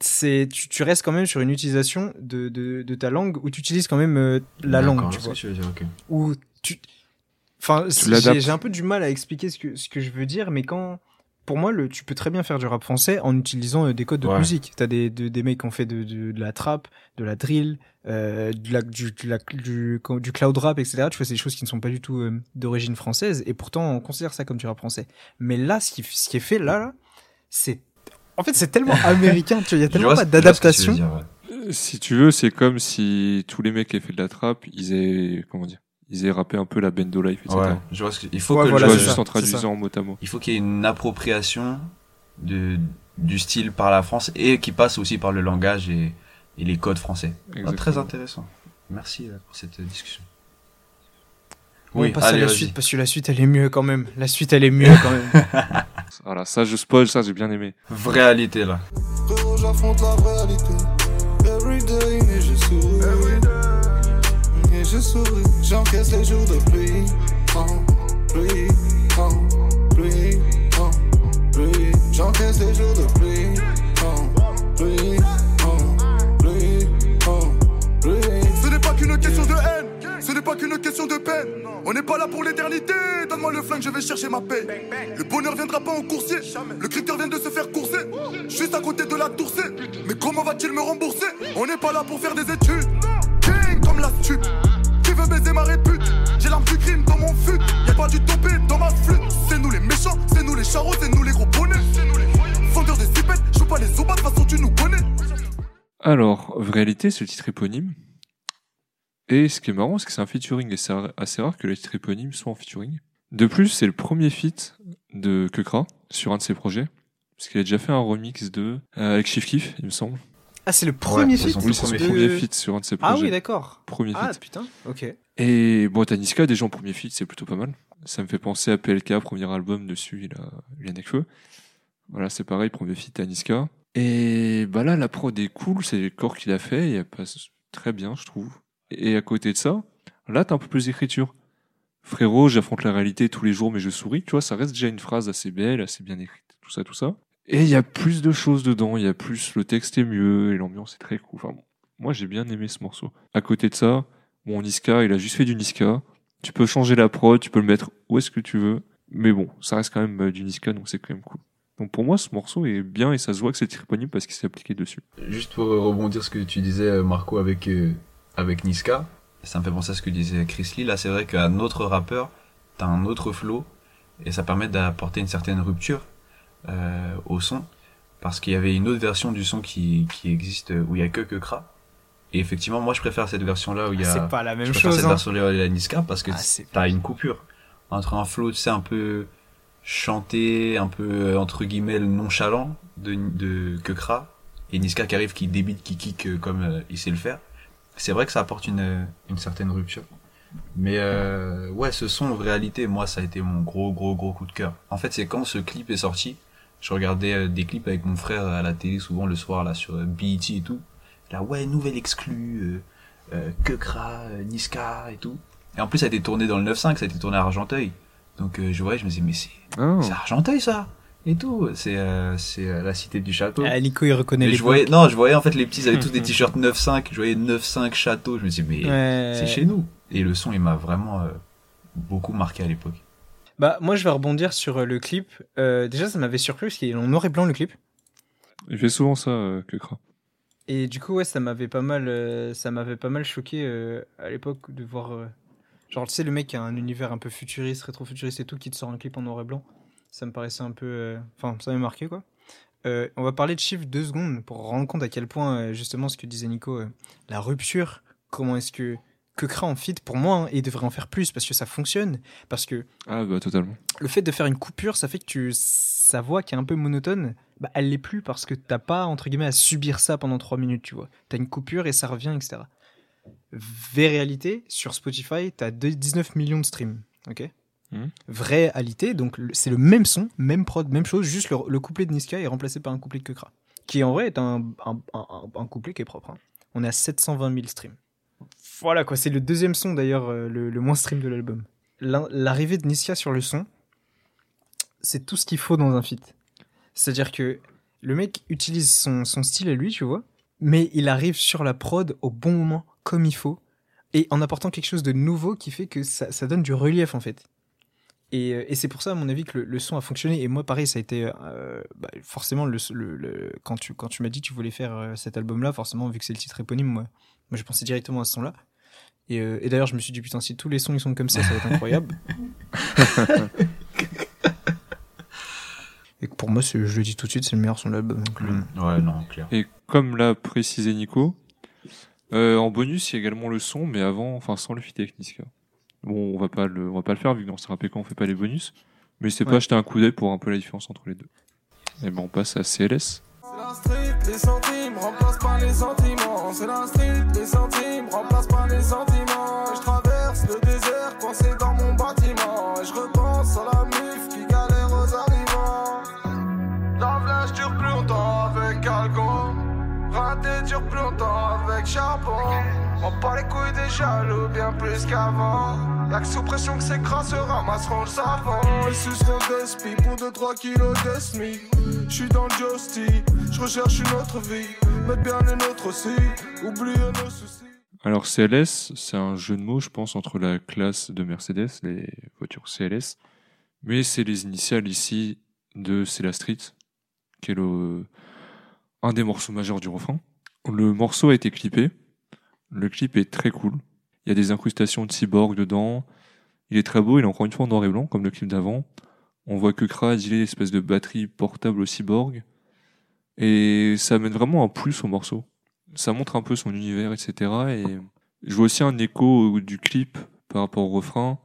Speaker 2: c'est tu, tu restes quand même sur une utilisation de, de, de ta langue où tu utilises quand même euh, la
Speaker 3: D'accord,
Speaker 2: langue,
Speaker 3: je
Speaker 2: tu
Speaker 3: sais
Speaker 2: vois.
Speaker 3: ce que tu veux dire.
Speaker 2: Où tu, enfin, j'ai un peu du mal à expliquer ce que ce que je veux dire, mais quand pour moi, le, tu peux très bien faire du rap français en utilisant euh, des codes de
Speaker 3: Ouais.
Speaker 2: musique. T'as des, de- des mecs qui ont fait de, de, de la trap, de la drill, euh, de la, du, de la- du, du cloud rap, etc. Tu vois, c'est des choses qui ne sont pas du tout euh, d'origine française, et pourtant on considère ça comme du rap français. Mais là, ce qui, ce qui est fait là, là c'est en fait, c'est tellement (laughs) américain, tu vois, il y a tellement pas d'adaptation.
Speaker 3: ouais.
Speaker 1: Euh, Si tu veux, c'est comme si tous les mecs qui aient fait de la trappe, ils aient, comment dire, ils aient rappé un peu la Bendo Life, etc.
Speaker 3: Ouais, je vois ce que, il faut
Speaker 2: Ouais,
Speaker 3: que
Speaker 1: Tu
Speaker 2: voilà,
Speaker 3: le-
Speaker 1: vois,
Speaker 2: c'est
Speaker 1: juste
Speaker 2: ça,
Speaker 1: en
Speaker 2: c'est
Speaker 1: traduisant
Speaker 2: ça.
Speaker 1: en mot à mot.
Speaker 3: il faut qu'il y ait une appropriation de, du style par la France et qui passe aussi par le langage et, et les codes français. Ah, très intéressant. Merci euh, pour cette euh, discussion.
Speaker 2: on passe
Speaker 3: allez,
Speaker 2: à la suite parce que la suite elle est mieux quand même. La suite elle est mieux quand même. (laughs)
Speaker 1: Voilà, ça je spoil, ça j'ai bien aimé.
Speaker 3: Réalité là.
Speaker 5: Frérot, j'affronte la réalité. Everyday, et je souris. Et je souris, j'encaisse les jours de pluie. En en pluie, en pluie. J'encaisse les jours de pluie. En pluie, en pluie. Ce
Speaker 6: n'est pas qu'une question de haine, ce n'est pas qu'une question de peine. On n'est pas là pour
Speaker 5: l'éternité. Donne-moi le flingue, je vais chercher ma paix. Le bonheur viendra pas en coursier. Le critère vient de se faire courser. Juste à côté de la toursée. Mais comment va-t-il me rembourser? On n'est pas là pour faire des études. Qui veut baiser ma répute J'ai l'arme du crime dans mon fut. Y'a pas du topé dans ma flûte. C'est nous.
Speaker 1: Alors, réalité, c'est le titre éponyme. Et ce qui est marrant, c'est que c'est un featuring, et c'est assez rare que les titres éponymes soient en featuring. De plus, c'est le premier feat de Kekra sur un de ses projets. Parce qu'il a déjà fait un remix de, euh, avec Chief Keef, il me semble.
Speaker 2: Ah, c'est le premier
Speaker 3: c'est
Speaker 2: feat
Speaker 1: Oui, c'est son
Speaker 3: premier
Speaker 1: premier
Speaker 2: de-
Speaker 1: feat sur un de ses
Speaker 2: Ah
Speaker 1: projets.
Speaker 2: oui, d'accord.
Speaker 1: premier
Speaker 2: Ah
Speaker 1: feat.
Speaker 2: putain, ok.
Speaker 1: Et bon, t'as Niska, déjà en premier feat, c'est plutôt pas mal. Ça me fait penser à PLK, premier album dessus, il a, il a Nekfeu. Voilà, c'est pareil, premier feat à Niska. Et bah là, la prod est cool, c'est les corps qu'il a fait, et elle passe très bien, je trouve. Et à côté de ça, là, t'as un peu plus d'écriture. Frérot, j'affronte la réalité tous les jours, mais je souris. Tu vois, ça reste déjà une phrase assez belle, assez bien écrite, tout ça, tout ça. Et il y a plus de choses dedans, il y a plus, le texte est mieux, et l'ambiance est très cool. Enfin, moi, j'ai bien aimé ce morceau. À côté de ça, bon, Niska, il a juste fait du Niska. Tu peux changer la prod, tu peux le mettre où est-ce que tu veux. Mais bon, ça reste quand même euh, du Niska, donc c'est quand même cool. Donc pour moi, ce morceau est bien et ça se voit que c'est disponible parce qu'il s'est appliqué dessus.
Speaker 3: Juste pour rebondir ce que tu disais, euh, Marco, avec, euh, avec Niska, ça me fait penser à ce que disait Chris Lee. Là, c'est vrai qu'à notre rappeur, t'as un autre flow et ça permet d'apporter une certaine rupture euh, au son. Parce qu'il y avait une autre version du son qui, qui existe euh, où il y a que que Kra. Et effectivement, moi, je préfère cette version-là où il y a.
Speaker 2: C'est pas la
Speaker 3: je
Speaker 2: même
Speaker 3: préfère
Speaker 2: chose.
Speaker 3: cette
Speaker 2: Hein.
Speaker 3: version-là où il y a Niska parce que
Speaker 2: Ah,
Speaker 3: t'as une coupure entre un flow, tu sais, un peu chanté, un peu euh, entre guillemets nonchalant de, de Kekra et Niska qui arrive, qui débite, qui kick euh, comme euh, il sait le faire. C'est vrai que ça apporte une, euh, une certaine rupture. Mais euh, ouais, ce son, en réalité, moi, ça a été mon gros, gros, gros coup de cœur. En fait, c'est quand ce clip est sorti, je regardais euh, des clips avec mon frère à la télé, souvent le soir, là, sur euh, BET et tout. Là, ouais, nouvelle exclu, euh, euh, Kekra, euh, Niska et tout. Et en plus, ça a été tourné dans le 9-5, ça a été tourné à Argenteuil. Donc, euh, je voyais, je me disais, mais c'est c'est Argenteuil, ça Et tout. C'est euh, c'est euh, la cité du château.
Speaker 2: Ah, Nico, il reconnaît
Speaker 3: Et
Speaker 2: les
Speaker 3: je voyais, non, je voyais en fait les petits, ils avaient tous des (laughs) t-shirts 9-5. Je voyais 9-5 château. Je me disais, mais
Speaker 2: Ouais.
Speaker 3: c'est chez nous. Et le son, il m'a vraiment euh, beaucoup marqué à l'époque.
Speaker 2: Bah, moi, je vais rebondir sur euh, le clip. Euh, déjà, ça m'avait surpris parce qu'il est en noir et blanc le clip.
Speaker 1: il fait souvent ça, euh.
Speaker 2: Et du coup, ouais, ça m'avait pas mal, euh, ça m'avait pas mal choqué à l'époque de voir, genre, tu sais, le mec qui a un univers un peu futuriste, rétro-futuriste et tout, qui te sort un clip en noir et blanc. Ça me paraissait un peu, enfin, ça m'a marqué quoi. On va parler de chiffres deux secondes pour rendre compte à quel point, justement, ce que disait Nico, la rupture. Comment est-ce que Kekra en fit pour moi, hein, et devrait en faire plus parce que ça fonctionne, parce que
Speaker 1: Ah bah totalement.
Speaker 2: le fait de faire une coupure, ça fait que tu, sa voix qui est un peu monotone, bah, elle l'est plus parce que t'as pas, entre guillemets, à subir ça pendant 3 minutes, tu vois. T'as une coupure et ça revient, etc. Vraie réalité, sur Spotify, t'as deux- 19 millions de streams, ok?
Speaker 1: Mhm.
Speaker 2: Vraie réalité, donc c'est le même son, même prod, même chose, juste le, le couplet de Niska est remplacé par un couplet de Kekra. Qui en vrai est un, un, un- un couplet qui est propre. hein. On est à 720 000 streams. Voilà quoi, c'est le deuxième son d'ailleurs, euh, le, moins stream de l'album. L'arrivée de Niska sur le son, c'est tout ce qu'il faut dans un feat. C'est-à-dire que le mec utilise son, style à lui, tu vois, mais il arrive sur la prod au bon moment, comme il faut, et en apportant quelque chose de nouveau qui fait que ça, donne du relief en fait. Et, euh, et c'est pour ça, à mon avis, que le, son a fonctionné. Et moi, pareil, ça a été euh, bah, forcément le, quand tu quand tu m'as dit que tu voulais faire cet album-là, forcément, vu que c'est le titre éponyme, moi, moi, je pensais directement à ce son-là. Et, euh, et d'ailleurs, je me suis dit putain, si tous les sons ils sont comme ça, ça va être incroyable. (laughs) et que pour moi, c'est- je le dis tout de suite, c'est le meilleur son de l'album. euh,
Speaker 3: Ouais, non, clair.
Speaker 1: Et comme l'a précisé Nico, euh, en bonus, il y a également le son, mais avant, enfin sans le feat avec Niska. Bon, on va pas le, on va pas le faire vu que dans ce quand on fait pas les bonus, mais c'est
Speaker 2: Ouais.
Speaker 1: pas jeter un coup d'œil pour un peu la différence entre les deux. Et ben on passe à CLS.
Speaker 5: C'est la street, les centimes remplacent par les sentiments. C'est la street, les centimes remplacent par les sentiments. Je traverse le désert coincé dans mon bâtiment. Et je repense à la mif qui galère aux arrivants. La flèche dure plus longtemps avec alcool. Raté dure plus longtemps avec charbon. On pas les couilles des jaloux bien plus qu'avant. Y'a que sous pression que ces crasses ramasseront le savon. Ils suceront des spies pour 2-3 kilos de SMIC. J'suis dans le Justy, j'recherche une autre vie. Mettre bien les nôtres aussi, oublier nos soucis.
Speaker 1: Alors CLS, c'est un jeu de mots, je pense, entre la classe de Mercedes, les voitures CLS, mais c'est les initiales ici de C'est la Street, qui est le, un des morceaux majeurs du refrain. Le morceau a été clippé. Le clip est très cool. Il y a des incrustations de cyborg dedans. Il est très beau, il est encore une fois en noir et blanc, comme le clip d'avant. On voit que Kra a dealé l'espèce de batterie portable au cyborg. Et ça amène vraiment un plus au morceau. Ça montre un peu son univers, etc. Et je vois aussi un écho du clip par rapport au refrain.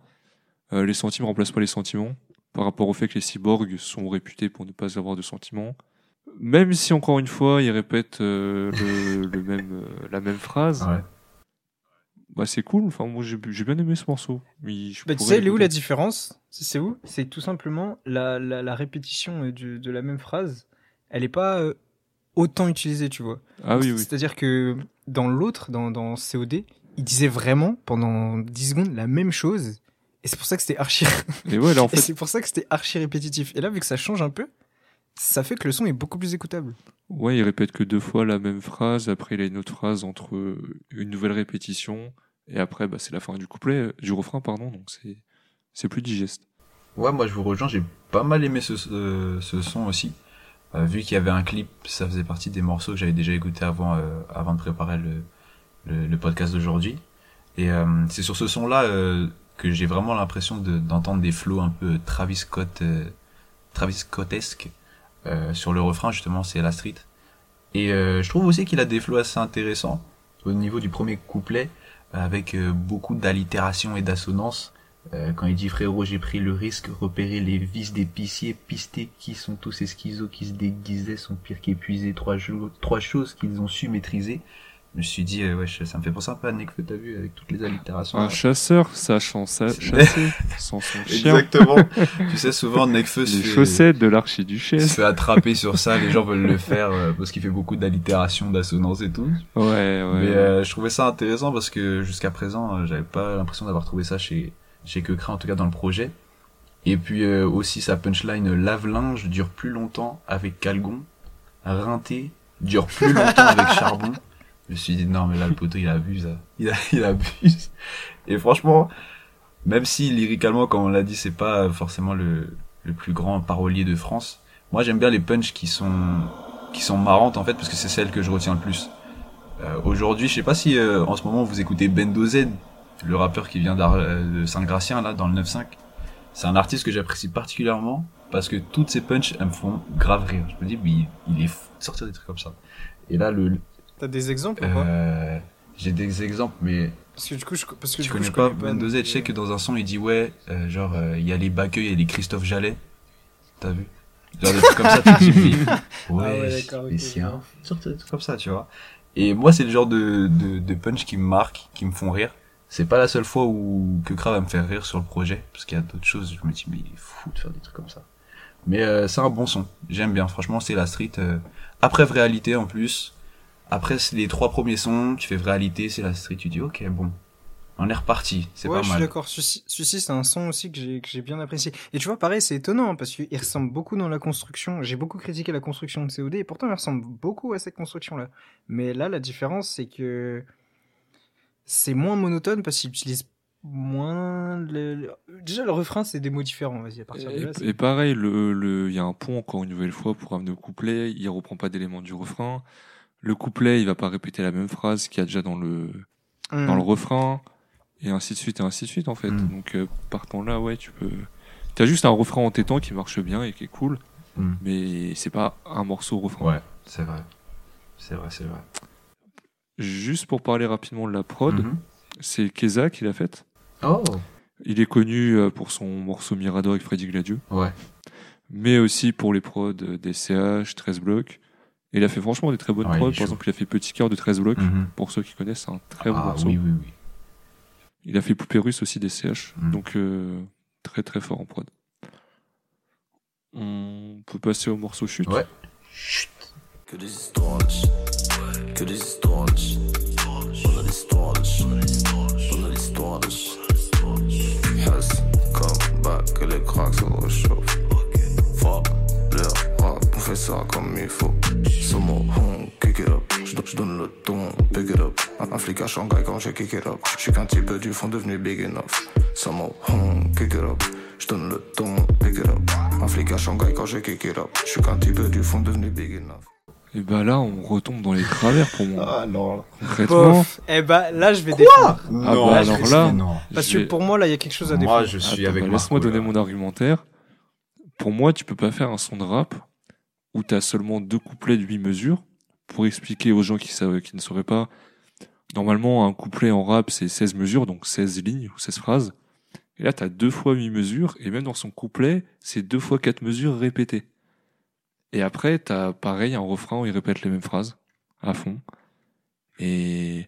Speaker 1: Euh, les sentiments remplacent pas les sentiments. Par rapport au fait que les cyborgs sont réputés pour ne pas avoir de sentiments. Même si encore une fois, ils répètent euh, le, le même, euh, la même phrase.
Speaker 3: Ouais.
Speaker 1: Bah c'est cool. Enfin moi j'ai bien aimé ce morceau. Mais je
Speaker 2: Bah, tu sais, elle est où la différence? C'est où? C'est tout simplement la, la, la répétition de la même phrase. Elle est pas euh, autant utilisée, tu vois.
Speaker 1: Ah oui oui.
Speaker 2: C'est-à-dire que dans l'autre, dans, dans COD, il disait vraiment pendant 10 secondes la même chose. Et c'est pour ça que c'était archi.
Speaker 1: Et ouais là en (laughs)
Speaker 2: Et
Speaker 1: fait
Speaker 2: c'est pour ça que c'était archi répétitif. Et là, vu que ça change un peu, ça fait que le son est beaucoup plus écoutable.
Speaker 1: Ouais, il répète que deux fois la même phrase, après il a une autre phrase entre euh, une nouvelle répétition, et après bah, c'est la fin du couplet, euh, du refrain, pardon, donc c'est c'est plus digeste.
Speaker 3: Ouais, moi je vous rejoins, j'ai pas mal aimé ce, ce, ce son aussi. Euh, vu qu'il y avait un clip, ça faisait partie des morceaux que j'avais déjà écouté avant, euh, avant de préparer le, le, le podcast d'aujourd'hui. Et euh, c'est sur ce son-là euh, que j'ai vraiment l'impression de- d'entendre des flows un peu Travis Scott, euh, Travis Scottesque sur le refrain justement, c'est la street. Et euh, je trouve aussi qu'il a des flows assez intéressants au niveau du premier couplet, avec euh, beaucoup d'allitération et d'assonance. Euh, quand il dit frérot j'ai pris le risque repérer les vices d'épiciers pistés qui sont tous ces schizos qui se déguisaient sont pires qu'épuisés trois choses qu'ils ont su maîtriser je me suis dit euh, ouais ça me fait penser un peu à Nekfeu t'as vu avec toutes les allitérations
Speaker 1: Un
Speaker 3: là.
Speaker 1: chasseur sachant sa- (laughs) chasser sans son chien,
Speaker 3: exactement (laughs) tu sais souvent Nekfeu se
Speaker 1: les
Speaker 3: fait,
Speaker 1: chaussettes de
Speaker 3: se
Speaker 1: l'archiduchesse.
Speaker 3: fait attraper sur ça les gens veulent le faire euh, parce qu'il fait beaucoup d'allitération d'assonance et tout
Speaker 1: Ouais, ouais.
Speaker 3: Mais euh, je trouvais ça intéressant parce que jusqu'à présent, euh, j'avais pas l'impression d'avoir trouvé ça chez chez Quecra, en tout cas dans le projet. Et puis euh, aussi sa punchline euh, lave-linge dure plus longtemps avec Calgon, rinté dure plus longtemps avec Charbon. (laughs) Je me suis dit non mais là le poteau il abuse, là. il, il abuse. Et franchement, même si lyricalement comme on l'a dit c'est pas forcément le le plus grand parolier de France, moi j'aime bien les punchs qui sont qui sont marrantes en fait parce que c'est celles que je retiens le plus. Euh, Aujourd'hui, je sais pas si euh, en ce moment vous écoutez Bendo Z, le rappeur qui vient euh, de Saint-Gratien là dans le 9-5. C'est un artiste que j'apprécie particulièrement parce que toutes ses punchs elles me font grave rire. Je me dis oui, il est fou de sortir des trucs comme ça. Et là le
Speaker 2: T'as des exemples ou pas
Speaker 3: euh, j'ai des exemples mais
Speaker 2: Parce que du coup, je, parce que
Speaker 3: tu
Speaker 2: du coup,
Speaker 3: connais
Speaker 2: je
Speaker 3: pas
Speaker 2: connais
Speaker 3: Bendo Z,
Speaker 2: donc,
Speaker 3: je sais
Speaker 2: euh,
Speaker 3: que dans un son il dit ouais, euh, genre euh, il y a les Bacueil et les Christophe Jallet. T'as vu? Genre des trucs comme ça, tu te dis mais, (laughs) ouais,
Speaker 2: ouais,
Speaker 3: mais
Speaker 2: ok,
Speaker 3: c'est un sorte trucs comme ça, tu vois. Et moi c'est le genre de, de, de punch qui me marque, qui me font rire. C'est pas la seule fois où que Kra va me faire rire sur le projet, parce qu'il y a d'autres choses, je me dis mais il est fou de faire des trucs comme ça. Mais euh, c'est un bon son, j'aime bien, franchement c'est la street. euh, après réalité en plus, après c'est les trois premiers sons, tu fais réalité, c'est la street, tu dis ok bon, on est reparti, c'est
Speaker 2: ouais,
Speaker 3: pas
Speaker 2: je suis
Speaker 3: mal.
Speaker 2: d'accord. Celui-ci, c'est un son aussi que j'ai, que j'ai bien apprécié. Et tu vois, pareil, c'est étonnant hein, parce qu'il ressemble beaucoup dans la construction. J'ai beaucoup critiqué la construction de COD et pourtant il ressemble beaucoup à cette construction-là. Mais là, la différence, c'est que c'est moins monotone parce qu'il utilise moins le... Déjà, le refrain, c'est des mots différents. Vas-y, à partir de là, c'est-
Speaker 1: Et, et pareil, le, le, il y a un pont encore une nouvelle fois pour amener au couplet. Il reprend pas d'éléments du refrain. Le couplet, il va pas répéter la même phrase qu'il y a déjà dans le
Speaker 2: Hmm.
Speaker 1: dans le refrain et ainsi de suite et ainsi de suite en fait.
Speaker 3: Mm.
Speaker 1: Donc euh, partant de là, ouais, tu peux. T'as juste un refrain entêtant qui marche bien et qui est cool,
Speaker 3: Mm.
Speaker 1: mais c'est pas un morceau refrain.
Speaker 3: Ouais, c'est vrai. C'est vrai, c'est vrai.
Speaker 1: Juste pour parler rapidement de la prod, c'est Keza qui l'a faite.
Speaker 3: Oh
Speaker 1: Il est connu euh, pour son morceau Mirador avec Freddy Gladieux,
Speaker 3: Ouais.
Speaker 1: mais aussi pour les prods des CH, 13 blocs. Et il a fait franchement des très bonnes
Speaker 3: Ouais, il
Speaker 1: prods. Par exemple, il a fait Petit cœur de 13 blocs.
Speaker 3: Mhm.
Speaker 1: Pour ceux qui connaissent, c'est un très bon
Speaker 3: Ah
Speaker 1: morceau.
Speaker 3: oui, oui, oui.
Speaker 1: Il a fait Poupée Russe aussi des CH.
Speaker 3: Mm.
Speaker 1: Donc euh, très très fort en prod. On peut passer au morceau chute.
Speaker 3: Ouais.
Speaker 4: Que des histoires des histoires On a On a les cracks se réchauffent fait ça comme il faut Some more home, kick it up Je donne le ton, pick it up Un, flic à
Speaker 5: Shanghai quand j'ai kick it up. Je suis qu'un peu du fond devenu big enough. Samo, hum, kick it up. Je donne le ton, pick it up. Un flic à Shanghai quand j'ai kick it up. Je suis qu'un peu du fond devenu big enough.
Speaker 1: Et bah là, on retombe dans les travers pour moi.
Speaker 3: Ah non.
Speaker 1: Concrètement,
Speaker 2: Bof. Eh bah là, je vais défendre.
Speaker 1: Ah bah alors
Speaker 3: je-
Speaker 1: là-
Speaker 3: non.
Speaker 2: Parce que pour moi, là, il y a quelque chose à
Speaker 3: Moi,
Speaker 2: défendre.
Speaker 3: je suis
Speaker 1: Attends,
Speaker 3: avec
Speaker 1: bah, Laisse-moi donner
Speaker 3: là.
Speaker 1: mon argumentaire. Pour moi, tu peux pas faire un son de rap où tu as seulement deux couplets de 8 mesures. Pour expliquer aux gens qui, savent, qui ne sauraient pas, normalement, un couplet en rap, c'est 16 mesures, donc 16 lignes ou 16 phrases. Et là, tu as deux fois 8 mesures, et même dans son couplet, c'est deux fois 4 mesures répétées. Et après, tu as pareil, un refrain où il répète les mêmes phrases à fond. Et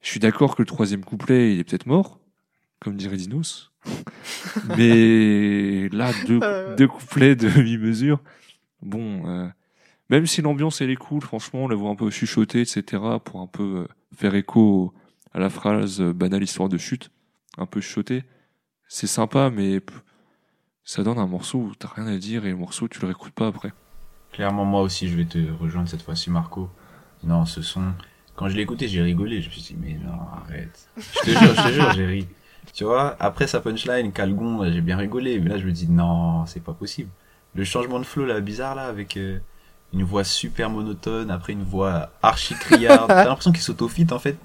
Speaker 1: je suis d'accord que le troisième couplet, il est peut-être mort, comme dirait Dinos. (laughs) Mais là, deux, deux couplets de 8 mesures, bon, euh, même si l'ambiance elle est cool, franchement, la voix un peu chuchotée, etc., pour un peu euh, faire écho à la phrase euh, banale histoire de chute, un peu chuchotée, c'est sympa, mais ça donne un morceau où t'as rien à dire et le morceau tu le réécoutes pas après.
Speaker 3: Clairement, moi aussi, je vais te rejoindre cette fois-ci, Marco. Non, ce son, quand je l'ai écouté, j'ai rigolé. Je me suis dit, mais non, arrête. Je te jure, je te jure, j'ai ri. Tu vois, après sa punchline, Calgon, j'ai bien rigolé. Mais là, je me dis, non, c'est pas possible. Le changement de flow, là, bizarre, là, avec euh, une voix super monotone, après une voix archi criarde. (laughs) T'as l'impression qu'il s'autofite, en fait.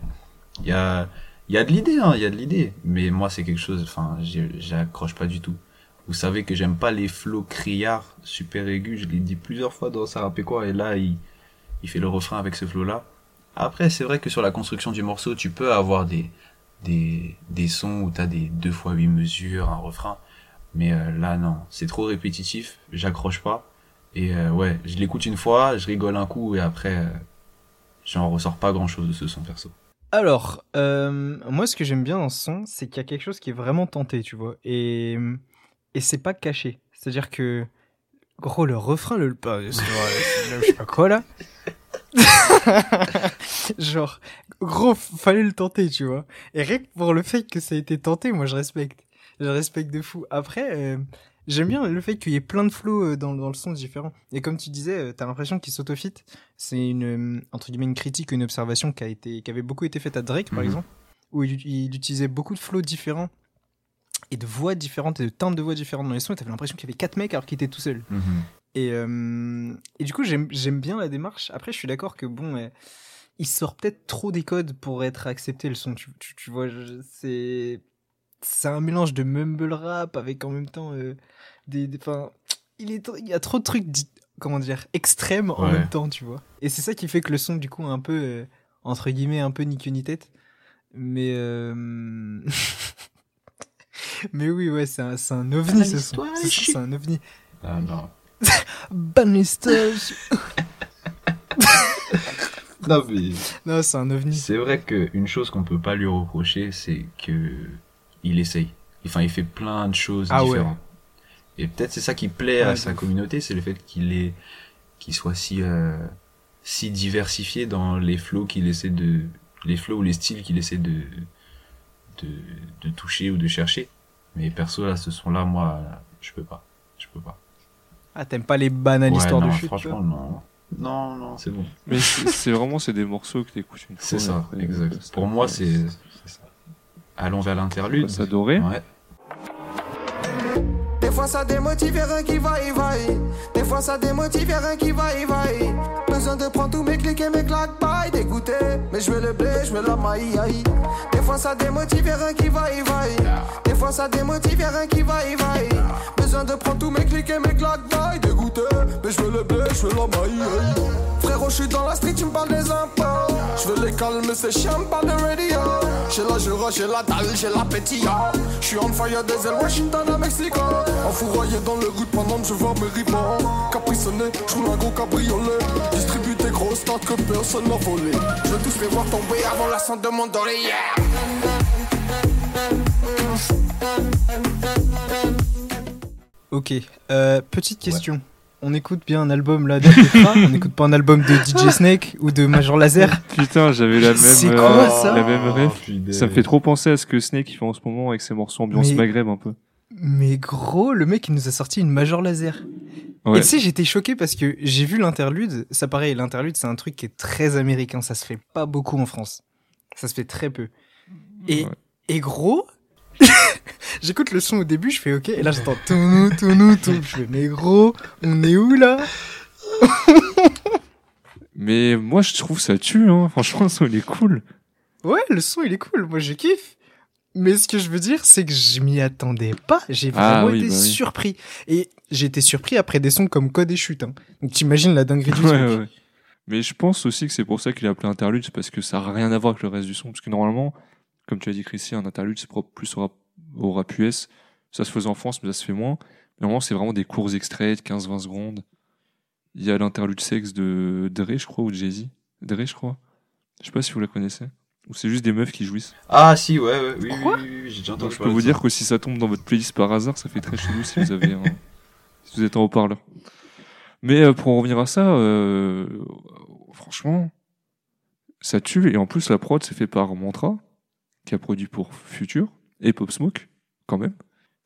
Speaker 3: Il y a, il y a de l'idée, hein, il y a de l'idée. Mais moi, c'est quelque chose, enfin, j'accroche pas du tout. Vous savez que j'aime pas les flots criards super aigus, je l'ai dit plusieurs fois dans Ça rappelle quoi, et là, il, il fait le refrain avec ce flow-là. Après, c'est vrai que sur la construction du morceau, tu peux avoir des, des, des sons où t'as des deux fois huit mesures, un refrain. Mais euh, là, non, c'est trop répétitif, j'accroche pas. Et euh, ouais, je l'écoute une fois, je rigole un coup, et après, euh, j'en ressors pas grand-chose de ce son perso.
Speaker 2: Alors, moi, ce que j'aime bien dans ce son, c'est qu'il y a quelque chose qui est vraiment tenté, tu vois. Et, et c'est pas caché. C'est-à-dire que, gros, le refrain, le. pas- je sais pas quoi, là. (laughs) Genre, gros, fallait le tenter, tu vois. Et rien que pour le fait que ça a été tenté, moi, je respecte. Je respecte de fou. Après, euh, j'aime bien le fait qu'il y ait plein de flows euh, dans, dans le son différent. Et comme tu disais, euh, t'as l'impression qu'il s'autofite. C'est une, entre guillemets, une critique, une observation qui a été, qui avait beaucoup été faite à Drake, par
Speaker 3: Mhm.
Speaker 2: exemple, où il, il utilisait beaucoup de flows différents et de voix différentes et de teintes de voix différentes dans les sons. Et t'avais l'impression qu'il y avait quatre mecs alors qu'il était tout seul. Et, euh, et du coup, j'aime bien la démarche. Après, je suis d'accord que bon, euh, il sort peut-être trop des codes pour être accepté le son. Tu, tu, tu vois, c'est c'est un mélange de mumble rap avec en même temps euh, des, des- il est il y a trop de trucs comment dire extrêmes en
Speaker 3: Ouais.
Speaker 2: même temps, tu vois. Et c'est ça qui fait que le son du coup est un peu euh, entre guillemets un peu ni queue ni tête. Mais euh... (laughs) mais oui, ouais, c'est un, c'est un ovni ce son. C'est un ovni.
Speaker 3: Ah non. (laughs) (laughs) Non, mais...
Speaker 2: Non, c'est un ovni.
Speaker 3: C'est vrai qu'une chose qu'on peut pas lui reprocher, c'est que il essaye. Enfin, il fait plein de choses
Speaker 2: Ah ouais.
Speaker 3: différentes. Et peut-être c'est ça qui plaît
Speaker 2: Ouais,
Speaker 3: à sa
Speaker 2: ouf.
Speaker 3: communauté, c'est le fait qu'il est, qu'il soit si, euh, si diversifié dans les flows qu'il essaie de, les flows ou les styles qu'il essaie de, de, de toucher ou de chercher. Mais perso, là, ce son-là, moi, je peux pas. Je peux pas.
Speaker 2: Ah, t'aimes pas les banales
Speaker 3: Ouais,
Speaker 2: histoires
Speaker 3: non,
Speaker 2: de chute
Speaker 3: franchement, non. Non, non, c'est bon.
Speaker 1: Mais c'est c'est vraiment, c'est des morceaux que t'écoutes une fois.
Speaker 3: C'est ça,
Speaker 1: après,
Speaker 3: exact. Pour moi, c'est, c'est ça. Allons vers l'interlude.
Speaker 1: Ça doré.
Speaker 3: Ouais.
Speaker 5: Des fois ça démotive, y'a rien qui va, y vaille. Des fois ça démotive, y'a rien qui va, y vaille. Besoin de prendre tous mes clics et mes claques, bye, dégoûté. Mais je veux le blé, je veux la maille, aïe. Des fois ça démotive, y'a rien qui va, y vaille. Des fois ça démotive, y'a rien qui va, y vaille. Besoin de prendre tous mes clics et mes claques, bye, dégoûté. Mais je veux le blé, je veux la maille, aïe. Frérot, je suis dans la street, tu me parles des impôts. Je veux les calmer, c'est chiant, me parle de radio. J'ai la jura, j'ai la dalle, j'ai l'appétit. Je suis on fire des ailes, Washington à Mexico. Enfouraillé dans le route pendant que je vois mes rivaux. Caprissonné, je roule un gros cabriolet. Distribue des grosses stats que personne n'a volé. Je veux tous les voir tomber avant la cendre de mon yeah.
Speaker 2: Ok, euh, petite question. On écoute bien un album là de Petra, (laughs) on n'écoute pas un album de DJ Snake ou de Major Laser (laughs)
Speaker 1: Putain, j'avais la même,
Speaker 2: C'est
Speaker 1: euh,
Speaker 2: quoi, ça
Speaker 1: la même ref.
Speaker 3: Oh,
Speaker 1: Ça me fait trop penser à ce que Snake il fait en ce moment avec ses morceaux ambiance
Speaker 2: Mais-
Speaker 1: Maghreb un peu.
Speaker 2: Mais gros, le mec il nous a sorti une Major Laser.
Speaker 1: Ouais.
Speaker 2: Et tu sais, j'étais choqué parce que j'ai vu l'interlude. Ça pareil, l'interlude c'est un truc qui est très américain, ça se fait pas beaucoup en France. Ça se fait très peu. Et,
Speaker 1: Ouais.
Speaker 2: et gros, j'écoute le son au début, je fais ok, et là j'entends tout nous, tout nous, tout. Je fais mais gros, on est où là? (laughs)
Speaker 1: Mais moi, je trouve ça tue, hein. Franchement, le son, il est cool.
Speaker 2: Ouais, le son il est cool, moi je kiffe. Mais ce que je veux dire, c'est que je m'y attendais pas. J'ai
Speaker 1: Ah
Speaker 2: vraiment
Speaker 1: oui,
Speaker 2: été
Speaker 1: bah oui.
Speaker 2: surpris. Et j'ai été surpris après des sons comme Code et Chute. Hein. Donc t'imagines la dinguerie du (laughs)
Speaker 1: Ouais,
Speaker 2: truc.
Speaker 1: ouais. Mais je pense aussi que c'est pour ça qu'il a appelé interlude, c'est parce que ça n'a rien à voir avec le reste du son. Parce que normalement, comme tu as dit, Chrissy, un interlude, c'est propre plus au rap, au rap US. Ça se faisait en France, mais ça se fait moins. Mais normalement, c'est vraiment des courts extraits de 15-20 secondes. Il y a l'interlude sexe de Dre, je crois, ou de Jay-Z. Dre, je crois. Je sais pas si vous la connaissez. Ou c'est juste des meufs qui jouissent.
Speaker 3: Ah si, ouais, ouais, oui, oui, oui, oui, oui, j'ai déjà
Speaker 1: Donc,
Speaker 3: entendu
Speaker 1: je peux vous dire que si ça tombe dans votre playlist par hasard, ça fait très chelou si vous avez un... (laughs) si vous êtes en haut-parleur. Mais euh, pour en revenir à ça, euh, franchement, ça tue. Et en plus, la prod, c'est fait par Mantra, qui a produit pour Future et Pop Smoke, quand même.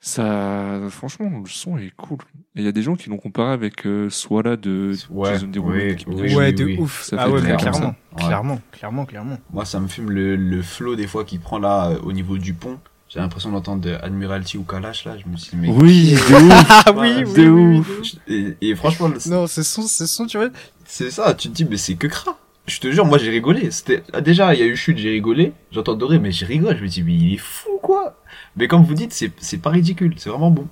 Speaker 1: Ça, franchement, le son est cool. Et il y a des gens qui l'ont comparé avec euh, Swala de
Speaker 3: Ouais,
Speaker 1: Jason Derulo.
Speaker 3: oui, oui.
Speaker 2: Ouais, de
Speaker 3: oui.
Speaker 2: ouf.
Speaker 1: Ça
Speaker 2: ah
Speaker 1: fait
Speaker 2: ouais,
Speaker 1: clairement
Speaker 2: clairement.
Speaker 3: Ouais.
Speaker 2: clairement, clairement, clairement.
Speaker 3: Moi, ça me fume le, le flow des fois qu'il prend là euh, au niveau du pont. J'ai l'impression d'entendre de Admiralty ou Kalash là. Je me suis dit, mais.
Speaker 1: Oui, de ouf. (laughs)
Speaker 2: Ah
Speaker 3: oui,
Speaker 2: oui,
Speaker 3: oui,
Speaker 2: oui,
Speaker 1: de
Speaker 2: oui,
Speaker 1: ouf.
Speaker 2: oui,
Speaker 3: Et, et franchement, le-
Speaker 2: Non, ce son, ce son, tu vois.
Speaker 3: c'est ça. Tu te dis, mais c'est que cra. Je te jure, moi j'ai rigolé. C'était ah, déjà, il y a eu chute, j'ai rigolé. J'entends Doré, mais je rigole. Je me dis, mais il est fou quoi. Mais comme vous dites, c'est pas ridicule. C'est vraiment bon.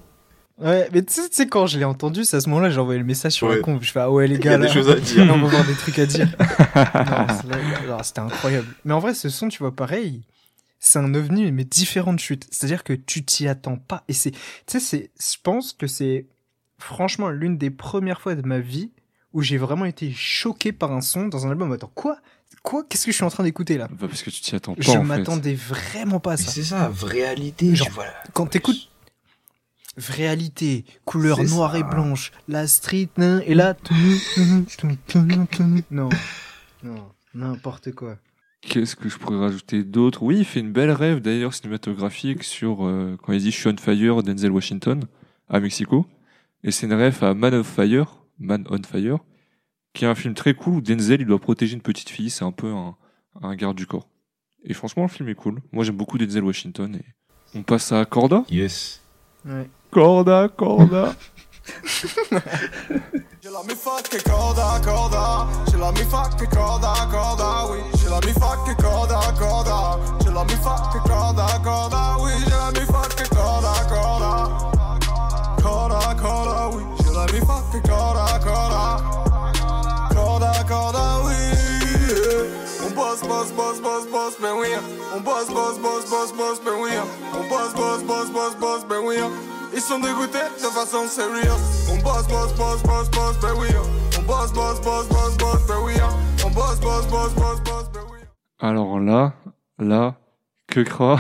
Speaker 2: Ouais, mais tu sais- quand je l'ai entendu, c'est à ce moment-là, j'ai envoyé le message sur
Speaker 3: Ouais.
Speaker 2: la conf. Je fais, ah ouais, les
Speaker 3: Il y a
Speaker 2: gars,
Speaker 3: des choses à (laughs) dire.
Speaker 2: on va avoir des trucs à dire. (laughs) c'était incroyable. Mais en vrai, ce son, tu vois, pareil, c'est un ovni, mais différent de chute. C'est-à-dire que tu t'y attends pas. Et c'est, tu sais, c'est, je pense que c'est franchement l'une des premières fois de ma vie où j'ai vraiment été choqué par un son dans un album. Attends, quoi? Quoi? Qu'est-ce que je suis en train d'écouter là?
Speaker 1: Bah, parce que tu t'y attends pas,
Speaker 2: Je
Speaker 1: en fait.
Speaker 2: m'attendais vraiment pas à
Speaker 3: Mais
Speaker 2: ça.
Speaker 3: c'est ça, réalité.
Speaker 2: Genre,
Speaker 3: tu vois, là.
Speaker 2: Quand t'écoutes réalité, couleur
Speaker 3: C'est
Speaker 2: noire
Speaker 3: ça.
Speaker 2: et blanche, la street, nan, et là, (laughs) non, non, n'importe quoi.
Speaker 1: Qu'est-ce que je pourrais rajouter d'autre? Oui, il fait une belle rêve d'ailleurs cinématographique sur euh, quand il dit Je suis on fire Denzel Washington à Mexico. Et c'est une rêve à Man of Fire, Man on Fire, qui est un film très cool où Denzel il doit protéger une petite fille. C'est un peu un, un garde du corps. Et franchement, le film est cool. Moi j'aime beaucoup Denzel Washington. Et on passe à Corda.
Speaker 3: Yes.
Speaker 2: Ouais.
Speaker 1: Corda, Corda. (laughs)
Speaker 5: J'ai la mi fuck che coda, coda J'ai la mi fuck che coda, coda Oui, j'ai la mi fuck che coda, coda J'ai la mi fuck che coda, coda Oui, j'ai la mi fuck che coda, ben ben ben Ils sont dégoûtés façon On ben On ben oui On ben
Speaker 1: Alors là, là, que cra,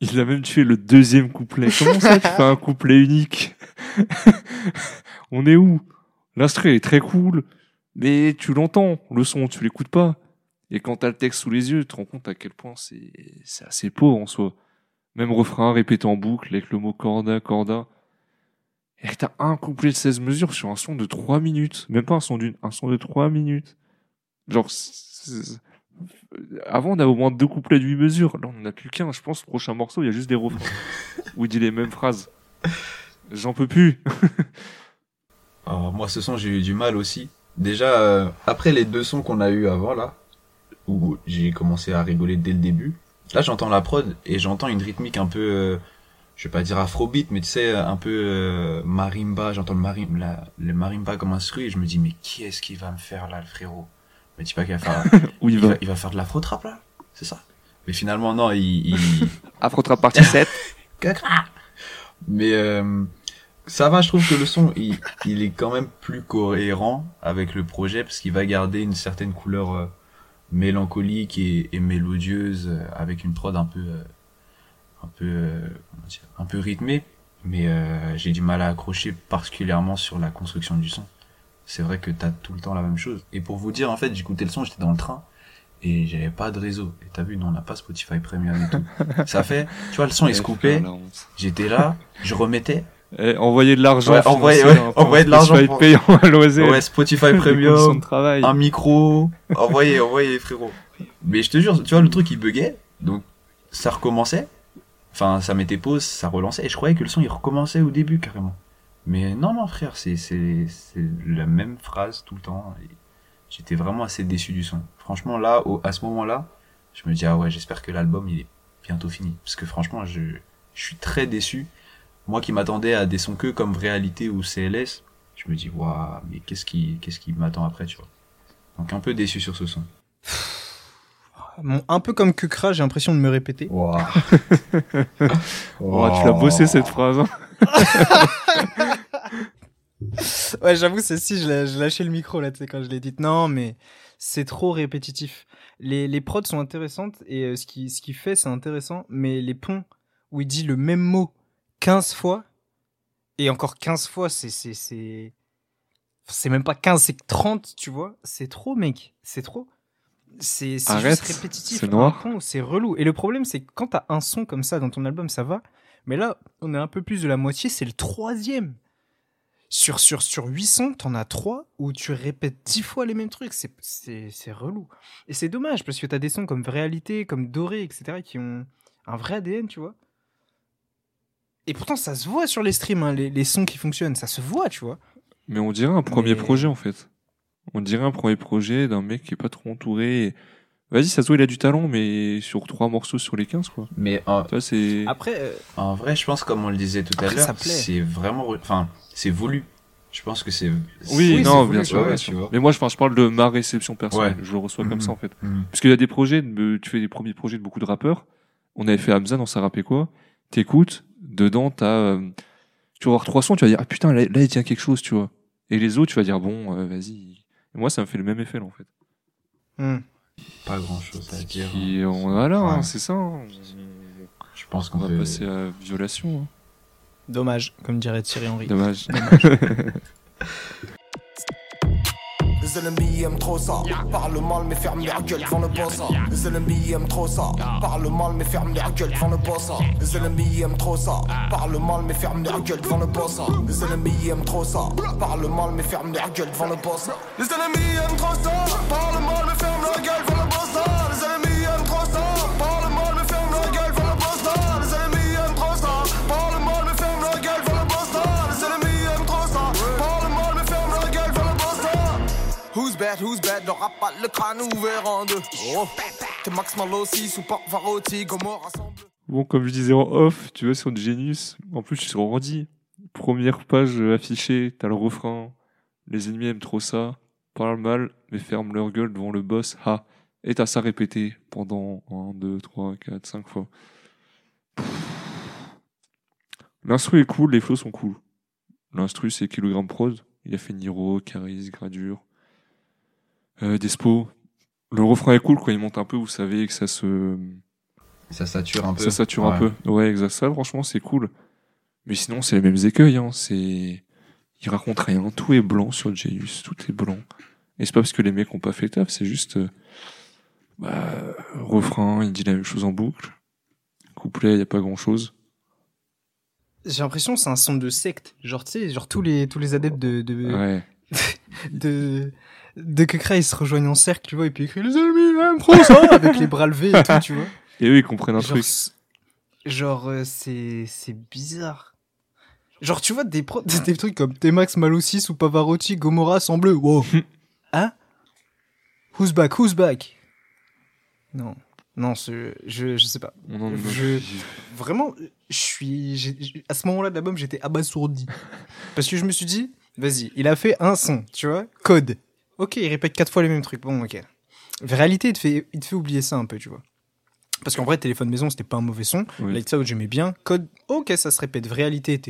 Speaker 1: il a même tué le deuxième couplet. Comment ça, tu fais un couplet unique On est où? L'instru est très cool, mais tu l'entends, le son, tu l'écoutes pas. Et quand t'as le texte sous les yeux, tu te rends compte à quel point c'est c'est assez pauvre en soi. Même refrain répété en boucle avec le mot corda, corda. Et t'as un couplet de 16 mesures sur un son de 3 minutes. Même pas un son d'une, un son de 3 minutes. Genre, avant, on avait au moins deux couplets de 8 mesures. Là, on en a plus qu'un. Je pense, le prochain morceau, il y a juste des refrains (laughs) où il dit les mêmes phrases. J'en peux plus. (laughs)
Speaker 3: Alors, moi, ce son, j'ai eu du mal aussi. Déjà, euh, après les deux sons qu'on a eu avant, là, où j'ai commencé à rigoler dès le début, là, j'entends la prod et j'entends une rythmique un peu, euh, je vais pas dire afrobeat, mais tu sais, un peu euh, marimba. J'entends le, marim, la, le marimba comme instru et je me dis, mais qui est-ce qui va me faire là, le frérot? Mais dis pas qu'il va faire, (laughs)
Speaker 1: Où il
Speaker 3: il
Speaker 1: va?
Speaker 3: va, il va faire de l'afro-trap là C'est ça? Mais finalement, non, il, il, (laughs)
Speaker 1: Afro partie 7. (laughs)
Speaker 3: Mais euh, ça va, je trouve que le son, il, il est quand même plus cohérent avec le projet parce qu'il va garder une certaine couleur euh, mélancolique et, et mélodieuse euh, avec une prod un peu, euh, un peu, euh, dire, un peu rythmée. Mais euh, j'ai du mal à accrocher particulièrement sur la construction du son. C'est vrai que t'as tout le temps la même chose. Et pour vous dire, en fait, j'écoutais le son, j'étais dans le train et j'avais pas de réseau. Et t'as vu, nous on n'a pas Spotify Premium et tout. ça fait, tu vois, le son il se coupait. J'étais là, je remettais,
Speaker 1: Eh, envoyer de l'argent.
Speaker 3: Ouais, envoyer- ouais,
Speaker 1: hein,
Speaker 3: envoyer de l'argent
Speaker 1: Spotify
Speaker 3: pour-
Speaker 1: payant à.
Speaker 3: Ouais, Spotify (laughs) Premium,
Speaker 1: travail.
Speaker 3: un micro. Envoyez, envoyez, frérot. Mais je te jure, tu vois, le truc, il buguait. Donc, ça recommençait. Enfin, ça mettait pause, ça relançait. Et je croyais que le son, il recommençait au début, carrément. Mais non, non, frère, c'est, la même phrase tout le temps. Et j'étais vraiment assez déçu du son. Franchement, là, au- à ce moment-là, je me dis, ah ouais, j'espère que l'album, il est bientôt fini. Parce que franchement, je, je suis très déçu. Moi qui m'attendais à des sons que comme réalité ou CLS, je me dis, waouh, mais qu'est-ce qui, qu'est-ce qui m'attend après, tu vois. Donc un peu déçu sur ce son.
Speaker 2: Bon, un peu comme Kukra, j'ai l'impression de me répéter. (laughs)
Speaker 1: Oh, tu l'as bossé cette phrase. hein. (laughs)
Speaker 2: Ouais, j'avoue, celle-ci, je l'ai- je lâchais le micro là, tu sais, quand je l'ai dit. Non, mais c'est trop répétitif. Les, les prods sont intéressantes et euh, ce qui ce qu'il fait, c'est intéressant, mais les ponts où il dit le même mot 15 fois, et encore 15 fois, c'est. c'est c'est c'est même pas 15, c'est 30, tu vois. C'est trop, mec. C'est trop. C'est c'est
Speaker 1: Arrête,
Speaker 2: juste répétitif.
Speaker 1: c'est noir.
Speaker 2: C'est relou. Et le problème, c'est que quand t'as un son comme ça dans ton album, ça va. Mais là, on est un peu plus de la moitié, c'est le troisième. Sur, sur, sur 800, t'en as 3 où tu répètes 10 fois les mêmes trucs. C'est- C'est c'est relou. Et c'est dommage parce que t'as des sons comme Réalité, comme Doré, etc. qui ont un vrai ADN, tu vois. Et pourtant, ça se voit sur les streams, hein, les, les sons qui fonctionnent. Ça se voit, tu vois.
Speaker 1: Mais on dirait un premier
Speaker 2: Mais-
Speaker 1: projet en fait. On dirait un premier projet d'un mec qui est pas trop entouré. et- Vas-y, ça se voit, il a du talent, mais sur trois morceaux sur les 15, quoi.
Speaker 3: Mais en.
Speaker 2: Après, euh,
Speaker 3: en vrai, je pense, comme on le disait tout à l'heure, c'est vraiment, enfin, c'est voulu. Je pense que c'est.
Speaker 1: Oui, non,
Speaker 3: voulu,
Speaker 1: bien sûr,
Speaker 3: ouais,
Speaker 1: bien
Speaker 3: tu
Speaker 1: sûr.
Speaker 3: vois.
Speaker 1: Mais moi, je, enfin, je parle de ma réception personnelle.
Speaker 3: Ouais.
Speaker 1: Je le reçois comme
Speaker 3: Mhm.
Speaker 1: ça, en fait.
Speaker 3: Mhm.
Speaker 1: Parce qu'il y a des projets, de- tu fais des premiers projets de beaucoup de rappeurs. On avait fait Hamza dans Ça rappait quoi T'écoutes, dedans, t'as. euh, tu vas voir trois sons, tu vas dire, ah putain, là, là, il tient quelque chose, tu vois. Et les autres, tu vas dire, bon, euh, vas-y. Et moi, ça me fait le même effet, là, en fait.
Speaker 2: hmm.
Speaker 3: Pas grand chose à dire.
Speaker 1: Qui, on, voilà, hein, c'est ça. hein.
Speaker 3: Je pense
Speaker 1: On
Speaker 3: qu'on
Speaker 1: va
Speaker 3: peut.
Speaker 1: passer à violation. hein.
Speaker 2: dommage, comme dirait Thierry Henry.
Speaker 1: Dommage. (laughs)
Speaker 5: Les ennemis aiment trop ça. Parle mal mais ferme leur gueule devant le boss. Les ennemis aiment trop ça. Parle mal mais ferme leur gueule devant le boss. Les ennemis aiment trop ça. Parle mal mais ferme leur gueule devant le boss. Les ennemis aiment trop ça. Parle mal mais ferme leur gueule devant le boss. Les ennemis aiment trop ça. Parle mal mais ferme leur gueule devant le boss. Bad, who's bad, le crâne ouvert en deux. Oh. T'es Max rassemble.
Speaker 1: Bon, comme je disais en off, tu vois, sur Genius, en plus, je suis Randy. Première page affichée, t'as le refrain. Les ennemis aiment trop ça, parlent mal, mais ferment leur gueule devant le boss, ha. Et t'as ça répété pendant 1, 2, 3, 4, 5 fois. L'instru est cool, les flows sont cool. L'instru, c'est Kilogramme Prod. Il a fait Niro, Caris, Gradure, euh, Despo. Le refrain est cool quand il monte un peu, vous savez que ça se.
Speaker 3: Ça sature un peu.
Speaker 1: Ça sature un peu. Ouais, exact. Ça, franchement, c'est cool. Mais sinon, c'est les mêmes écueils. Hein. C'est... Il raconte rien. Tout est blanc sur Genius. Tout est blanc. Et c'est pas parce que les mecs ont pas fait le taf. C'est juste... euh, Bah, refrain, il dit la même chose en boucle. Couplet, il y a pas grand-chose.
Speaker 2: J'ai l'impression que c'est un son de secte. Genre, tu sais, genre tous les, tous les adeptes de, de,
Speaker 1: Ouais. (laughs)
Speaker 2: de, de Kekra, ils se rejoignent en cercle, tu vois, et puis ils crient les ennemis aiment trop ça (laughs) avec les bras levés et tout, tu vois.
Speaker 1: Et eux, ils comprennent un
Speaker 2: Genre,
Speaker 1: truc.
Speaker 2: genre euh, c'est, c'est bizarre. Genre, tu vois, des, pro- (laughs) des trucs comme T-Max, ou Pavarotti, Gomorrah, sans bleu. Wow. (laughs) hein? Who's back? Who's back? Non. Non, je, je, je sais pas. Je- Vraiment, je suis. À ce moment-là de l'album, j'étais abasourdi. Parce que je me suis dit, vas-y, il a fait un son, tu vois, code. Ok, il répète quatre fois les mêmes trucs. Bon, ok. Réalité, il te fait, il te fait oublier ça un peu, tu vois. Parce qu'en vrai, téléphone maison, c'était pas un mauvais son.
Speaker 1: Oui.
Speaker 2: Lights Out, j'aimais bien. Code, ok, ça se répète. Réalité,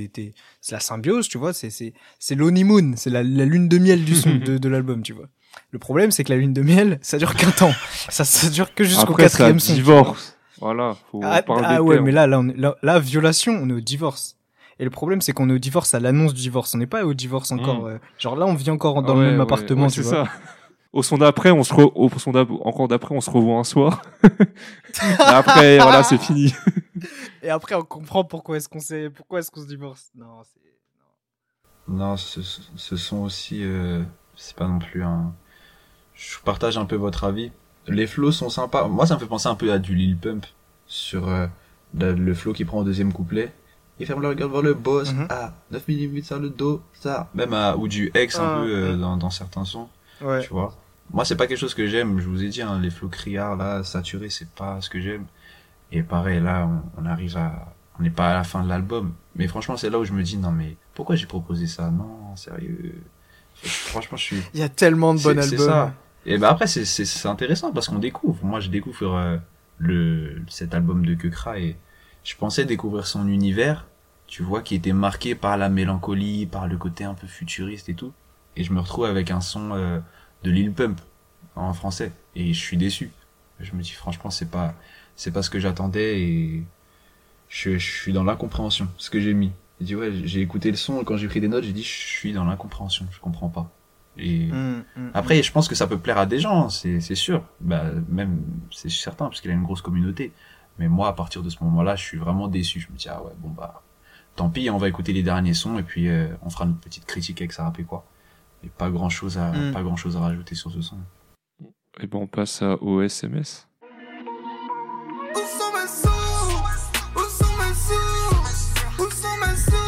Speaker 2: c'est la symbiose, tu vois. C'est, c'est, c'est l'honeymoon, c'est la, la lune de miel du son (laughs) de, de l'album, tu vois. Le problème, c'est que la lune de miel, ça dure qu'un temps. (laughs) Ça, ça dure que jusqu'au quatrième son.
Speaker 1: divorce. Voilà. Faut
Speaker 2: Ah, ah ouais,
Speaker 1: termes.
Speaker 2: mais là, là, on est, là, là, violation, on est au divorce. Et le problème, c'est qu'on est au divorce à l'annonce du divorce. On n'est pas au divorce encore.
Speaker 1: Mm.
Speaker 2: euh, genre là, on vit encore dans
Speaker 1: Ouais,
Speaker 2: le même
Speaker 1: ouais,
Speaker 2: appartement,
Speaker 1: ouais,
Speaker 2: tu
Speaker 1: c'est
Speaker 2: vois.
Speaker 1: ça. (laughs) Au son d'après, on se re... au son d'ap- encore d'après, on se revoit un soir. (laughs) Et après, voilà, c'est fini.
Speaker 2: Et après, on comprend pourquoi est-ce qu'on s'est, pourquoi est-ce qu'on se divorce. Non, c'est.
Speaker 3: Non, ce, ce sont aussi, euh, c'est pas non plus un. Je partage un peu votre avis. Les flows sont sympas. Moi, ça me fait penser un peu à du Lil Pump sur euh, le, le flow qui prend au deuxième couplet. Il ferme le regard vers le boss.
Speaker 2: Mhm.
Speaker 3: Ah, 9 mm sur le dos, ça. Même à, ou du X un
Speaker 2: Ah,
Speaker 3: peu euh, dans, dans certains sons,
Speaker 2: Ouais.
Speaker 3: tu vois. Moi, c'est pas quelque chose que j'aime. Je vous ai dit, hein, les flows criards là, saturés, c'est pas ce que j'aime. Et pareil, là, on, on arrive à, on n'est pas à la fin de l'album. Mais franchement, c'est là où je me dis, non mais pourquoi j'ai proposé ça? Non, sérieux. Franchement, je suis.
Speaker 2: Il y a tellement de bons
Speaker 3: c'est
Speaker 2: albums.
Speaker 3: ça. Et ben après, c'est, intéressant parce qu'on découvre. Moi, je découvre euh, le, cet album de Kekra et je pensais découvrir son univers, tu vois, qui était marqué par la mélancolie, par le côté un peu futuriste et tout. Et je me retrouve avec un son euh, de Lil Pump en français et je suis déçu. Je me dis franchement, c'est pas, c'est pas ce que j'attendais et je, je suis dans l'incompréhension. Ce que j'ai mis. J'ai dit ouais, j'ai écouté le son quand j'ai pris des notes, j'ai dit je suis dans l'incompréhension, je comprends pas. Et
Speaker 2: Mm, mm,
Speaker 3: après, je pense que ça peut plaire à des gens, c'est c'est sûr. Bah, même, c'est certain, parce qu'il a une grosse communauté. Mais moi, à partir de ce moment-là, je suis vraiment déçu. Je me dis, ah ouais, bon bah, tant pis, on va écouter les derniers sons et puis euh, on fera une petite critique avec ça et quoi. Et pas grand chose à,
Speaker 2: Mm.
Speaker 3: pas grand chose à rajouter sur ce son.
Speaker 1: Et ben on passe à OSMS.
Speaker 5: Où sont mes sous? Où sont mes sous? Où sont mes sous?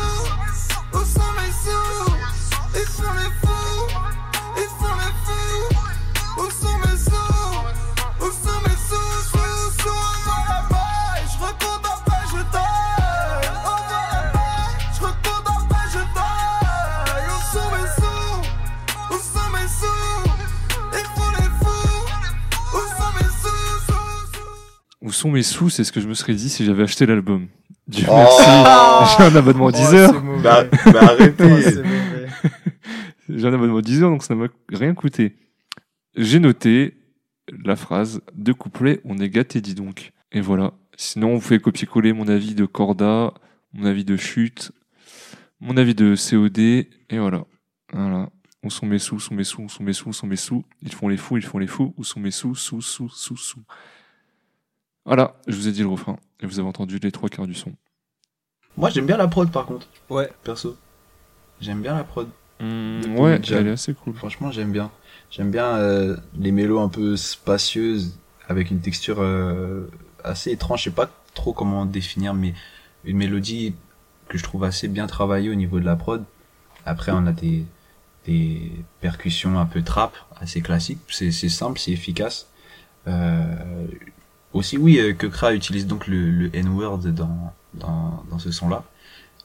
Speaker 5: Sont mes sous
Speaker 1: C'est ce que je me serais dit si j'avais acheté l'album. Dieu
Speaker 3: Oh
Speaker 1: merci. (laughs) J'ai un abonnement
Speaker 2: Oh,
Speaker 1: 10
Speaker 2: c'est
Speaker 1: heures.
Speaker 3: Bah, bah (laughs) arrêtez.
Speaker 1: J'ai un abonnement 10 heures, donc ça m'a rien coûté. J'ai noté la phrase deux couplets, on est gâté, dis donc. Et voilà. Sinon, vous pouvez copier-coller mon avis de Corda, mon avis de Chute, mon avis de COD, et voilà. Voilà. Où sont mes sous, où sont mes sous, où sont mes sous, où sont mes sous Ils font les fous, ils font les fous. Où sont mes sous, sous, sous, sous, sous Voilà, je vous ai dit le refrain. Et vous avez entendu les trois quarts du son.
Speaker 3: Moi, j'aime bien la prod, par contre,
Speaker 2: Ouais.
Speaker 3: perso. J'aime bien la prod.
Speaker 1: Mmh,
Speaker 3: De
Speaker 1: ouais,
Speaker 3: Jam.
Speaker 1: elle est assez cool.
Speaker 3: Franchement, j'aime bien. J'aime bien euh, les mélos un peu spacieuses, avec une texture euh, assez étrange. Je sais pas trop comment définir, mais une mélodie que je trouve assez bien travaillée au niveau de la prod. Après, on a des, des percussions un peu trap, assez classiques. C'est c'est simple, c'est efficace. Euh, aussi, oui, euh, que Kra utilise donc le, le N-word dans, dans, dans ce son-là.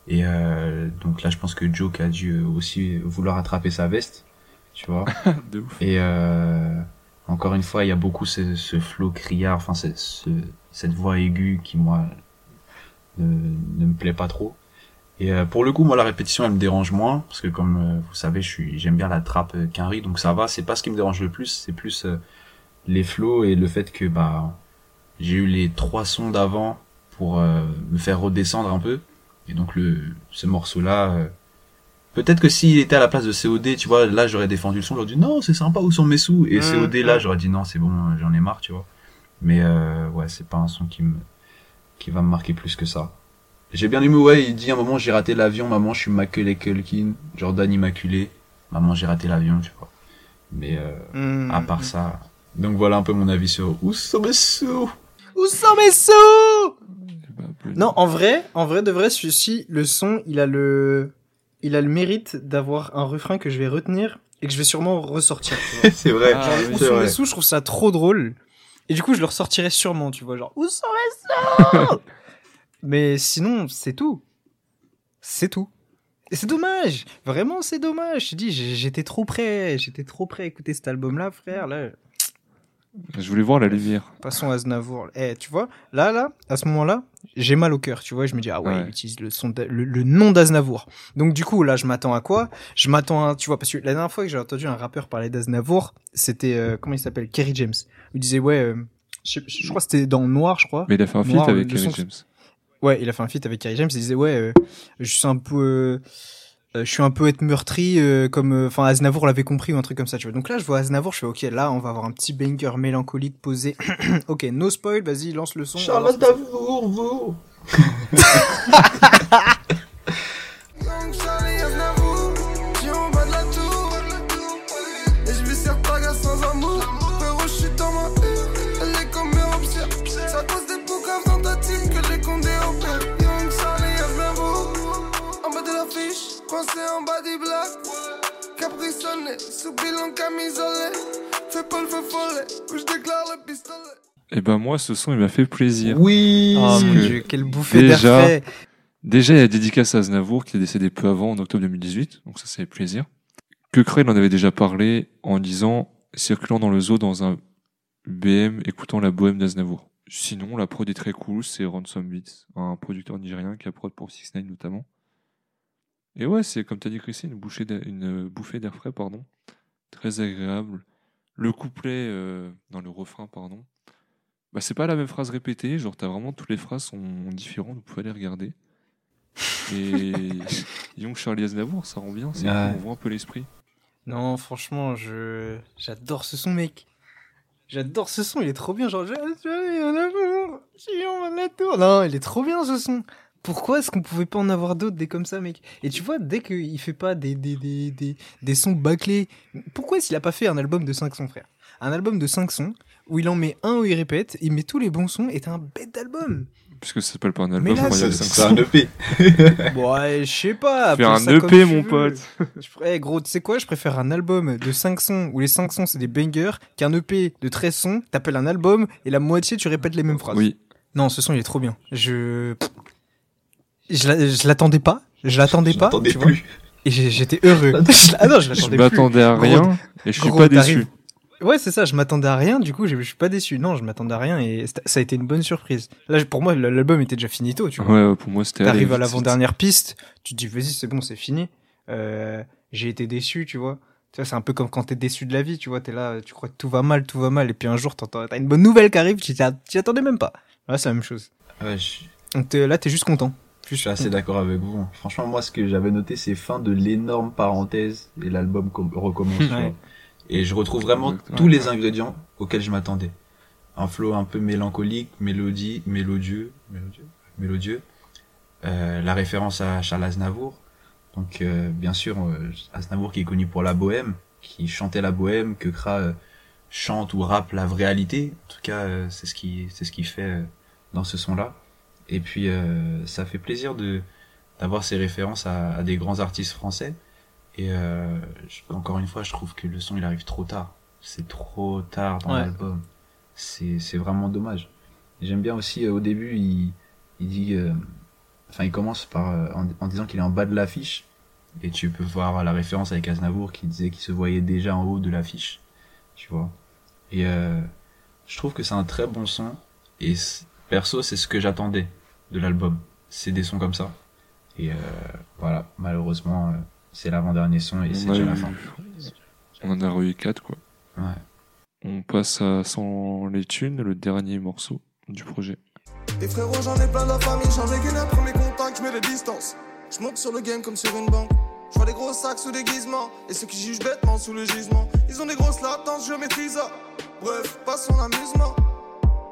Speaker 3: Et euh, donc là, je pense que Joke a dû aussi vouloir attraper sa veste, tu vois. (laughs)
Speaker 1: De ouf.
Speaker 3: Et euh, encore une fois, il y a beaucoup ce, ce flow criard, enfin ce, ce- cette voix aiguë qui moi ne, ne me plaît pas trop. Et euh, pour le coup, moi la répétition elle me dérange moins parce que comme euh, vous savez, je suis j'aime bien la trappe euh, Quinry, donc ça va. C'est pas ce qui me dérange le plus, c'est plus euh, les flows et le fait que bah j'ai eu les trois sons d'avant pour euh, me faire redescendre un peu. Et donc le ce morceau là. Peut-être que s'il était à la place de COD, tu vois, là j'aurais défendu le son, j'aurais dit non, c'est sympa, où sont mes sous? Et
Speaker 2: Mm,
Speaker 3: COD là, j'aurais dit non, c'est bon, j'en ai marre, tu vois. Mais euh, ouais, c'est pas un son qui me qui va me marquer plus que ça. J'ai bien aimé, ouais, il dit à un moment j'ai raté l'avion, maman, je suis Macaulay Culkin, Jordan immaculé, maman, j'ai raté l'avion, tu vois. Mais euh,
Speaker 2: Mm,
Speaker 3: à part
Speaker 2: mm.
Speaker 3: ça, donc voilà un peu mon avis sur où sont mes sous?
Speaker 2: Où sont mes sous? Non, en vrai, en vrai de vrai, celui-ci, le son, il a le, il a le mérite d'avoir un refrain que je vais retenir et que je vais sûrement ressortir. (laughs)
Speaker 3: C'est vrai,
Speaker 1: Ah,
Speaker 2: Genre,
Speaker 1: oui,
Speaker 2: où sont
Speaker 3: vrai.
Speaker 2: mes sous, je trouve ça trop drôle. Et du coup, je le ressortirai sûrement, tu vois, genre, où sont mes sous? (laughs) Mais sinon, c'est tout. C'est tout. Et c'est dommage. Vraiment, c'est dommage. Je te dis, j'étais trop prêt. J'étais trop prêt à écouter cet album-là, frère. Là,
Speaker 1: Je voulais voir la lumière.
Speaker 2: passons à Aznavour. Eh, tu vois, là, là, à ce moment-là, j'ai mal au cœur, tu vois. Je me dis, ah ouais,
Speaker 1: Ouais.
Speaker 2: il utilise le, son de- le, le nom d'Aznavour. Donc, du coup, là, je m'attends à quoi? Je m'attends à, tu vois, parce que la dernière fois que j'ai entendu un rappeur parler d'Aznavour, c'était, euh, comment il s'appelle? Kerry James. Il disait, ouais, euh, je, crois que c'était dans Noir, je crois.
Speaker 1: Mais il a fait un feat avec Kerry James.
Speaker 2: Ouais, il a fait un feat avec Kerry James. Il disait, ouais, euh, je suis un peu, euh, je suis un peu être meurtri, euh, comme, euh, enfin, Aznavour l'avait compris ou un truc comme ça, tu vois. Donc là, je vois Aznavour, je fais, ok, là, on va avoir un petit banger mélancolique posé. (clears throat) ok, no spoil, vas-y, lance le son.
Speaker 3: Charlotte. Davour, vous. (laughs)
Speaker 5: pensé en sous bilan camisolé. Fais pas le feu follet, où je déclare le pistolet.
Speaker 1: Et ben moi, ce son, il m'a fait plaisir.
Speaker 3: Oui
Speaker 2: Oh mon
Speaker 1: que
Speaker 2: dieu, quelle bouffée d'air
Speaker 1: déjà-
Speaker 2: frais.
Speaker 1: Déjà, il y a dédicace à Aznavour, qui est décédé peu avant, en octobre 2018, donc ça, ça fait plaisir. Que Crane en avait déjà parlé en disant, circulant dans le zoo dans un BM, écoutant la bohème d'Aznavour. Sinon, la prod est très cool, c'est Ransom Beats, un producteur nigérien qui a prod pour 6 9 notamment. Et ouais, c'est comme t'as dit Christine, une, bouchée une bouffée d'air frais, pardon. Très agréable. Le couplet euh, dans le refrain, pardon. Bah, c'est pas la même phrase répétée, genre t'as vraiment toutes les phrases sont différentes, vous pouvez les regarder. (laughs) Et Young Charlie Aznavour, ça rend bien, c'est
Speaker 3: Ouais.
Speaker 1: on voit un peu l'esprit.
Speaker 2: Non, franchement, je j'adore ce son, mec. J'adore ce son, il est trop bien. Genre, j'ai un amour, j'ai en la tour. Non, il est trop bien ce son. Pourquoi est-ce qu'on pouvait pas en avoir d'autres des comme ça, mec? Et tu vois, dès qu'il fait pas des, des, des, des, des sons bâclés, pourquoi est-ce qu'il a pas fait un album de 5 sons, frère? Un album de 5 sons où il en met un où il répète, il met tous les bons sons et t'as un bête d'album.
Speaker 1: Puisque ça s'appelle pas un
Speaker 2: Mais
Speaker 1: album,
Speaker 3: C'est un
Speaker 1: sons.
Speaker 3: EP.
Speaker 2: Bon, ouais, je sais pas.
Speaker 1: Faire un EP,
Speaker 2: tu
Speaker 1: mon pote.
Speaker 2: Je pr- eh, gros, tu sais quoi Je préfère un album de 5 sons où les 5 sons c'est des bangers qu'un EP de 13 sons, t'appelles un album et la moitié tu répètes les mêmes phrases.
Speaker 1: Oui,
Speaker 2: Non, ce son il est trop bien. Je. Je l'attendais pas. Je l'attendais pas. tu vois,
Speaker 3: plus.
Speaker 2: et j'ai- j'étais heureux. (laughs) ah non, je
Speaker 1: je
Speaker 2: l'attendais plus.
Speaker 1: m'attendais à
Speaker 2: Gros,
Speaker 1: rien et je suis
Speaker 2: Gros,
Speaker 1: pas déçu.
Speaker 2: Ouais, c'est ça, je m'attendais à rien, du coup, je je suis pas déçu. Non, je m'attendais à rien et ça a été une bonne surprise. Là, pour moi, l'album était déjà finito, tu vois.
Speaker 1: Ouais, pour moi c'était.
Speaker 2: T'arrives à l'avant-dernière piste, tu te dis vas-y c'est bon c'est fini. Euh, j'ai été déçu tu vois. Tu vois, c'est un peu comme quand t'es déçu de la vie, tu vois, t'es là, tu crois que tout va mal, tout va mal, et puis un jour t'as une bonne nouvelle qui arrive, tu t'y t'y attendais même pas. Là c'est la même chose.
Speaker 3: Ouais, je,
Speaker 2: Donc là t'es juste content.
Speaker 3: Je suis assez d'accord avec vous. Franchement, moi, ce que j'avais noté, c'est fin de l'énorme parenthèse et l'album com- recommence.
Speaker 2: Ouais.
Speaker 3: Et je retrouve vraiment
Speaker 1: Exactement.
Speaker 3: tous les ingrédients auxquels je m'attendais. Un flow un peu mélancolique, mélodie, mélodieux, mélodieux, mélodieux. Euh, la référence à Charles Aznavour. Donc, euh, bien sûr, euh, Aznavour qui est connu pour la bohème, qui chantait la bohème, que Kra euh, chante ou rappe la réalité. En tout cas, euh, c'est ce qui, c'est ce qu'il fait euh, dans ce son-là. Et puis, euh, ça fait plaisir de d'avoir ces références à, à des grands artistes français. Et euh, je- encore une fois, je trouve que le son il arrive trop tard. C'est trop tard dans
Speaker 2: Ouais.
Speaker 3: l'album. C'est c'est vraiment dommage. J'aime bien aussi euh, au début, il il dit, euh, enfin il commence par euh, en, en disant qu'il est en bas de l'affiche. Et tu peux voir la référence avec Aznavour qui disait qu'il se voyait déjà en haut de l'affiche, tu vois. Et euh, je trouve que c'est un très bon son. Et perso, c'est ce que j'attendais de l'album. C'est des sons comme ça. Et euh, voilà, malheureusement, euh, c'est l'avant-dernier son et c'est déjà
Speaker 1: eu-
Speaker 3: la fin.
Speaker 1: on en a eu 4 quoi.
Speaker 3: Ouais.
Speaker 1: On passe à Sans les thunes, le dernier morceau du projet.
Speaker 5: Et frérot, j'en ai plein de la famille, j'en ai qu'une un premier contact, je mets les distances. Je monte sur le game comme sur une banque. Je vois des gros sacs sous déguisement. Et ceux qui jugent bêtement sous le gisement. Ils ont des grosses latences, je maîtrise ça. Bref, passons l'amusement.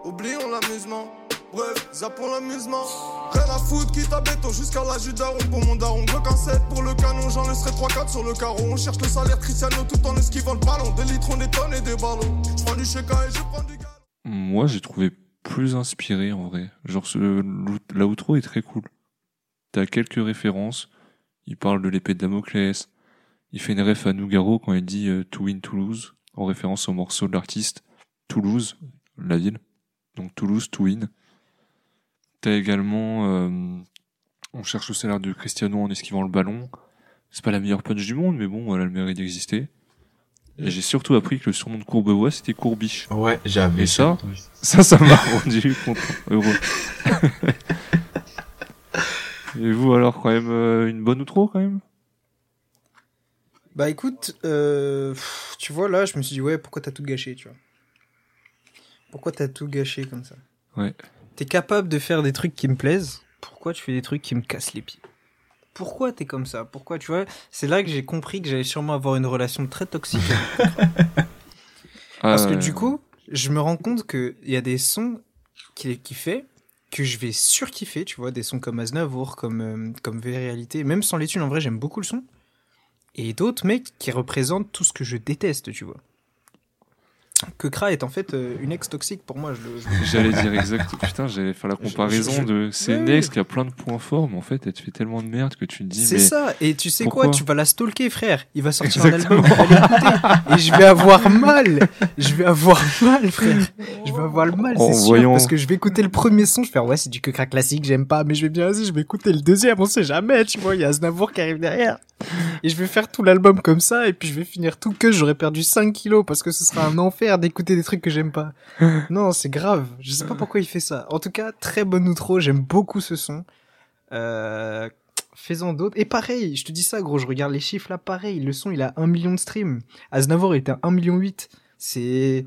Speaker 5: Oublions l'amusement. Bref, zappons l'amusement. Rien à foutre, quitte à béton jusqu'à la judaron pour mon daron. Glock en 7 pour le canon, j'en laisserai 3-4 sur le carreau. On cherche le salaire Cristiano tout en esquivant le ballon. Des litrons, des tonnes et des ballons. Je prends du cheka et je prends du gars.
Speaker 1: Moi, j'ai trouvé plus inspiré en vrai. Genre, ce, la outro est très cool. T'as quelques références. Il parle de l'épée de Damoclès. Il fait une ref à Nougaro quand il dit euh, To win Toulouse, en référence au morceau de l'artiste Toulouse, la ville. Donc Toulouse, to win. T'as également euh, On cherche le salaire de Cristiano en esquivant le ballon. C'est pas la meilleure punch du monde, mais bon, elle a le mérite d'exister. Et j'ai surtout appris que le surnom de Courbevoie, c'était Courbiche.
Speaker 3: Ouais, j'avais.
Speaker 1: Et ça Ça, ça m'a rendu (laughs) content, heureux. (laughs) Et vous, alors, quand même, euh, une bonne outro, quand même?
Speaker 2: Bah écoute, euh, pff, tu vois là, je me suis dit ouais, pourquoi t'as tout gâché, tu vois? Pourquoi t'as tout gâché comme ça?
Speaker 1: Ouais.
Speaker 2: T'es capable de faire des trucs qui me plaisent, pourquoi tu fais des trucs qui me cassent les pieds? Pourquoi t'es comme ça? Pourquoi, tu vois? C'est là que j'ai compris que j'allais sûrement avoir une relation très toxique. (laughs) Parce que du coup, je me rends compte qu'il y a des sons qu'il qui fait que je vais surkiffer, tu vois, des sons comme Aznavour, comme, euh, comme V-Réalité, même sans les thunes, en vrai, j'aime beaucoup le son. Et d'autres mecs qui représentent tout ce que je déteste, tu vois. Que Kra est en fait euh, une ex toxique pour moi. Je le, je- (laughs)
Speaker 1: J'allais dire (laughs) exact. Putain, j'allais faire la comparaison
Speaker 2: je-
Speaker 1: de. C'est une ex qui a plein de points forts, mais en fait, elle te fait tellement de merde que tu te dis.
Speaker 2: C'est ça, et tu sais quoi, tu vas la stalker, frère. Il va sortir
Speaker 1: Exactement.
Speaker 2: un album, et je vais avoir mal. Je vais avoir mal, frère. Je vais avoir le mal, c'est sûr,
Speaker 1: voyant-
Speaker 2: parce que je vais écouter le premier son, je vais faire ouais, c'est du Kukra classique, j'aime pas, mais je vais bien vas-y, je vais écouter le deuxième, on sait jamais, tu vois, il y a Aznavour qui arrive derrière. Et je vais faire tout l'album comme ça, et puis je vais finir tout que j'aurais perdu 5 kilos parce que ce sera un enfer d'écouter des trucs que j'aime pas. (laughs) Non, c'est grave. Je sais pas pourquoi il fait ça. En tout cas, très bonne outro, j'aime beaucoup ce son. Euh, Faisant d'autres. Et pareil, je te dis ça, gros, je regarde les chiffres là, pareil. Le son, il a 1 million de streams. Aznavour, il était à 1 million 8. C'est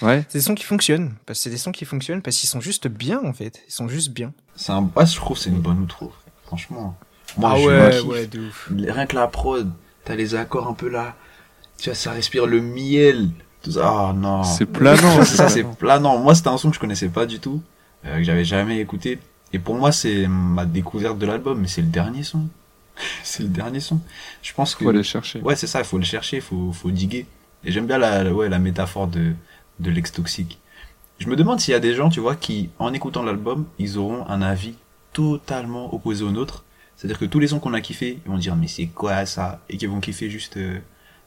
Speaker 1: Ouais.
Speaker 2: c'est des sons qui fonctionnent. Parce que c'est des sons qui fonctionnent parce qu'ils sont juste bien, en fait. Ils sont juste bien.
Speaker 3: C'est un bass, je trouve, c'est une bonne outro. Franchement. Moi,
Speaker 2: ah
Speaker 3: je
Speaker 2: ouais, ouais, de ouf.
Speaker 3: Rien que la prod, t'as les accords un peu là. Tu vois, ça respire le miel. Tout ça. Ah non.
Speaker 1: C'est planant. (laughs)
Speaker 3: ça, c'est
Speaker 1: planant.
Speaker 3: Moi, c'était un son que je connaissais pas du tout, euh, que j'avais jamais écouté. Et pour moi, c'est ma découverte de l'album, mais c'est le dernier son. (laughs) c'est le dernier son. Je pense que.
Speaker 1: Faut aller chercher.
Speaker 3: Ouais, c'est ça, il faut le chercher, il faut, faut diguer. Et j'aime bien la, la- ouais, la métaphore de, de l'ex toxique. Je me demande s'il y a des gens, tu vois, qui, en écoutant l'album, ils auront un avis totalement opposé au nôtre. C'est-à-dire que tous les sons qu'on a kiffés, ils vont dire, mais c'est quoi ça? Et qu'ils vont kiffer juste, euh,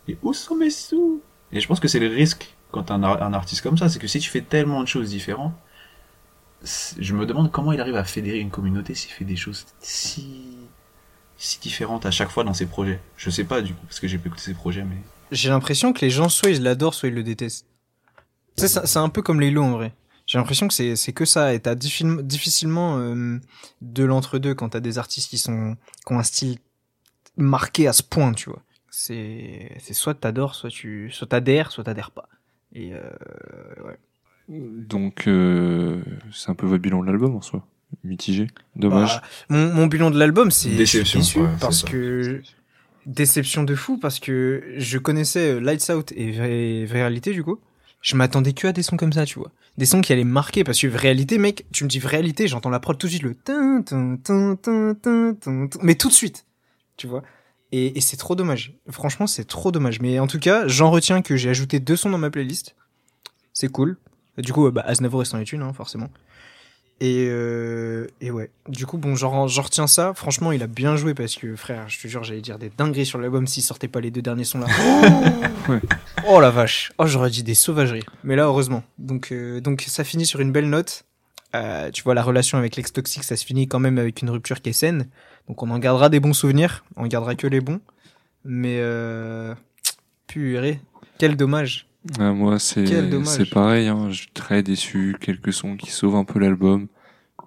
Speaker 3: et où sont mes sous? Et je pense que c'est le risque quand un, un artiste comme ça, c'est que si tu fais tellement de choses différentes, je me demande comment il arrive à fédérer une communauté s'il fait des choses si, si différentes à chaque fois dans ses projets. Je sais pas, du coup, parce que j'ai pas écouté ses projets, mais.
Speaker 2: J'ai l'impression que les gens, soit ils l'adorent, soit ils le détestent. C'est un peu comme les lots en vrai. J'ai l'impression que c'est c'est que ça. Et t'as diffi- difficilement euh, de l'entre-deux quand t'as des artistes qui sont qui ont un style marqué à ce point, tu vois. C'est c'est soit t'adores, soit tu soit t'adhères, soit t'adhères pas. Et euh, ouais.
Speaker 1: Donc, euh, c'est un peu votre bilan de l'album en soi. Mitigé. Dommage.
Speaker 2: Bah, mon, mon bilan de l'album, c'est
Speaker 3: Déception,
Speaker 2: déçu
Speaker 3: ouais, c'est
Speaker 2: parce que déception de fou parce que je connaissais Lights Out et Vrai- Réalité du coup. Je m'attendais que à des sons comme ça, tu vois. Des sons qui allaient marquer parce que Réalité, mec, tu me dis Réalité, j'entends la prod tout de suite le tin, mais tout de suite, tu vois. Et, c'est trop dommage. Franchement, c'est trop dommage. Mais en tout cas, j'en retiens que j'ai ajouté deux sons dans ma playlist. C'est cool. Du coup, bah, Aznavour est en est une, hein, forcément. Et, euh, et ouais. Du coup, bon, j'en j'en retiens ça. Franchement, il a bien joué parce que, frère, je te jure, j'allais dire des dingueries sur l'album s'il sortait pas les deux derniers sons là. (laughs)
Speaker 1: Ouais.
Speaker 2: Oh la vache. Oh, j'aurais dit des sauvageries. Mais là, heureusement. Donc, euh, donc ça finit sur une belle note. Euh, tu vois, la relation avec l'ex toxique, ça se finit quand même avec une rupture qui est saine. Donc, on en gardera des bons souvenirs. On gardera que les bons. Mais, euh, purée. Quel dommage.
Speaker 1: Ah, moi, c'est pareil. Hein. Je suis très déçu. Quelques sons qui sauvent un peu l'album.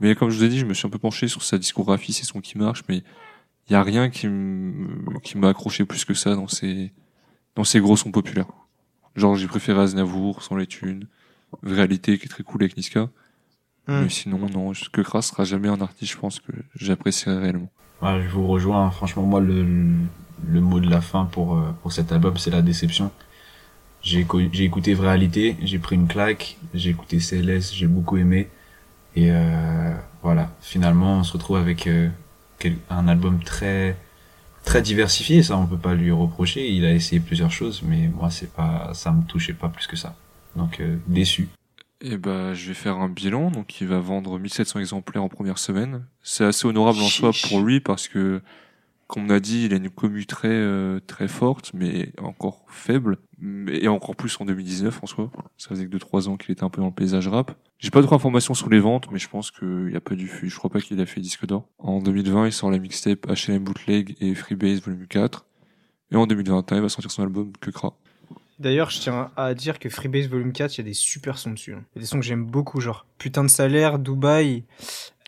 Speaker 1: Mais comme je vous ai dit, je me suis un peu penché sur sa discographie, ses sons qui marchent, mais il y a rien qui m'a accroché plus que ça dans ses dans ses gros sons populaires. Genre, j'ai préféré Aznavour, sans les thunes, Réalité, qui est très cool avec Niska.
Speaker 2: Hmm.
Speaker 1: Mais sinon, non, que Kras sera jamais un artiste, je pense que j'apprécierais réellement.
Speaker 3: Ouais, je vous rejoins. Franchement, moi, le, le mot de la fin pour, euh, pour cet album, c'est la déception. J'ai écouté Réalité, j'ai pris une claque, j'ai écouté CLS, j'ai beaucoup aimé. Et euh, voilà, finalement, on se retrouve avec euh, un album très très diversifié. Ça, on peut pas lui reprocher. Il a essayé plusieurs choses, mais moi, c'est pas, ça me touchait pas plus que ça. Donc euh, déçu.
Speaker 1: Et bah, je vais faire un bilan. Donc, il va vendre 1700 exemplaires en première semaine. C'est assez honorable en soi pour lui parce que, comme on a dit, il a une commu très, euh, très forte, mais encore faible. Et encore plus en 2019 en soi. Ça faisait que 2-3 ans qu'il était un peu dans le paysage rap. J'ai pas trop d'informations sur les ventes, mais je pense qu'il a pas dû, je crois pas qu'il a fait disque d'or. En 2020, il sort la mixtape H&M Bootleg et Freebase Volume 4. Et en 2021, il va sortir son album Que Kra.
Speaker 2: D'ailleurs, je tiens à dire que Freebase Volume 4, il y a des super sons dessus. hein. Il y a des sons que j'aime beaucoup, genre Putain de salaire, Dubaï.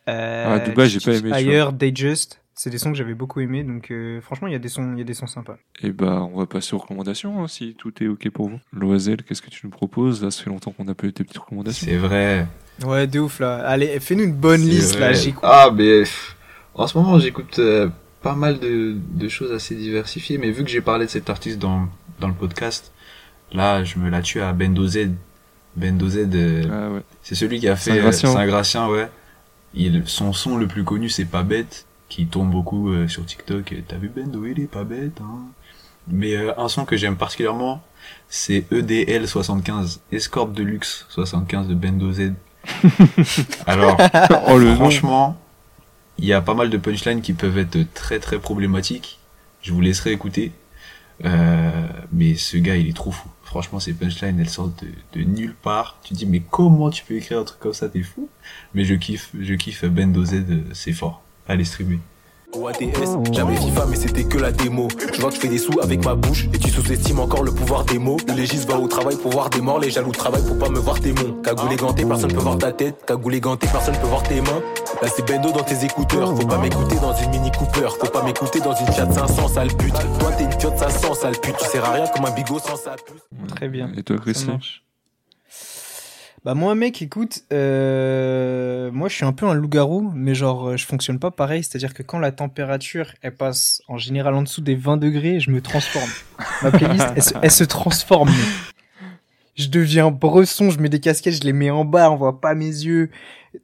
Speaker 2: Euh,
Speaker 1: Ah, Dubaï, j'ai pas aimé.
Speaker 2: Ailleurs, Just. C'est des sons que j'avais beaucoup aimés, donc euh, franchement, il y a des sons, il y a des sons sympas.
Speaker 1: Et bah, on va passer aux recommandations, hein, si tout est ok pour vous. Loisel, qu'est-ce que tu nous proposes? Là, ça fait longtemps qu'on n'a pas eu tes petites recommandations.
Speaker 3: C'est vrai.
Speaker 2: Ouais, de ouf là. Allez, fais-nous une bonne liste là.
Speaker 3: vrai.
Speaker 2: J'écoute.
Speaker 3: Ah, mais en ce moment, j'écoute euh, pas mal de, de choses assez diversifiées, mais vu que j'ai parlé de cet artiste dans, dans le podcast, là, je me la tue à Bendo Z. Bendo Z, euh,
Speaker 1: Ah ouais.
Speaker 3: c'est celui qui a fait
Speaker 1: Saint-Gratien.
Speaker 3: ouais. Il, son son le plus connu, c'est Pas Bête, qui tourne beaucoup euh, sur TikTok. T'as vu Bendo, il est pas bête, hein. Mais euh, un son que j'aime particulièrement, c'est E EDL 75, Escort de luxe 75 de Bendo Z. (laughs) Alors,
Speaker 1: Oh le
Speaker 3: franchement, il y a pas mal de punchlines qui peuvent être très très problématiques. Je vous laisserai écouter. Euh, mais ce gars, il est trop fou. Franchement, ces punchlines, elles sortent de, de nulle part. Tu te dis, mais comment tu peux écrire un truc comme ça, t'es fou. Mais je kiffe, je kiffe Bendo Z, euh, c'est fort. Allez streamer.
Speaker 7: Au ADS, j'avais FIFA mais c'était que la démo. Tu vois que je fais des sous avec ma bouche Et tu sous-estimes encore le pouvoir des mots. Le légiste va au travail pour voir des morts Les jaloux travaillent pour pas me voir tes monts Cagoulé ganté, personne peut voir ta tête. Cagoulé ganté, personne peut voir tes mains. Là c'est Bendo dans tes écouteurs. Faut pas m'écouter dans une Mini Cooper. Faut pas m'écouter dans une Fiat 500 sale pute. Toi t'es une Fiat 500 sale pute. Tu sers à rien comme un bigot sans sa puce.
Speaker 2: Très bien.
Speaker 1: Et toi,
Speaker 2: marche. Bah moi mec, écoute, euh, moi je suis un peu un loup-garou, mais genre euh, je fonctionne pas pareil, c'est-à-dire que quand la température elle passe en général en dessous des 20 degrés, je me transforme. (laughs) Ma playlist elle se, elle se transforme. Je deviens bresson, je mets des casquettes, je les mets en bas, on voit pas mes yeux.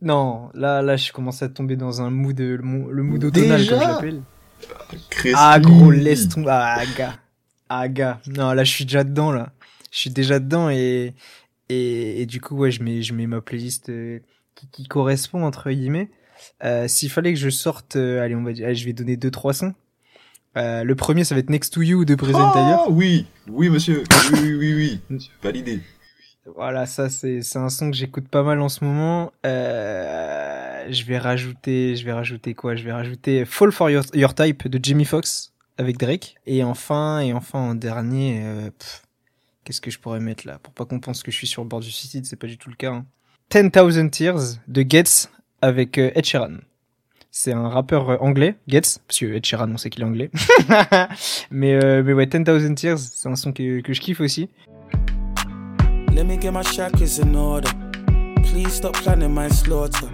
Speaker 2: Non, là là je commence à tomber dans un mood, le, mo- le mood automnal comme je l'appelle.
Speaker 3: Crispy.
Speaker 2: Ah gros, laisse tomber. Ah gars. Ah gars. Non, là je suis déjà dedans là. Je suis déjà dedans et et, et du coup ouais, je mets je mets ma playlist euh, qui, qui correspond entre guillemets. Euh, S'il fallait que je sorte, euh, allez on va dire, allez, je vais donner deux trois sons. Euh, le premier ça va être Next to You de Present.
Speaker 3: Ah, oui, oui monsieur, oui, oui, oui, oui. Validé.
Speaker 2: Voilà, ça c'est c'est un son que j'écoute pas mal en ce moment. Euh, je vais rajouter, je vais rajouter quoi? Je vais rajouter Fall for Your, Your Type de Jamie Foxx avec Drake. Et enfin, et enfin en dernier, euh, pff, qu'est-ce que je pourrais mettre là? Pour pas qu'on pense que je suis sur le bord du suicide, c'est pas du tout le cas. Hein. 10,000 Tears de Getz avec euh, Ed Sheeran. C'est un rappeur euh, anglais, Getz, parce que Ed Sheeran, on sait qu'il est anglais. (laughs) mais, euh, mais ouais, 10,000 Tears, c'est un son que, je kiffe aussi.
Speaker 8: Let me get my shackles in order. Please stop planning my slaughter.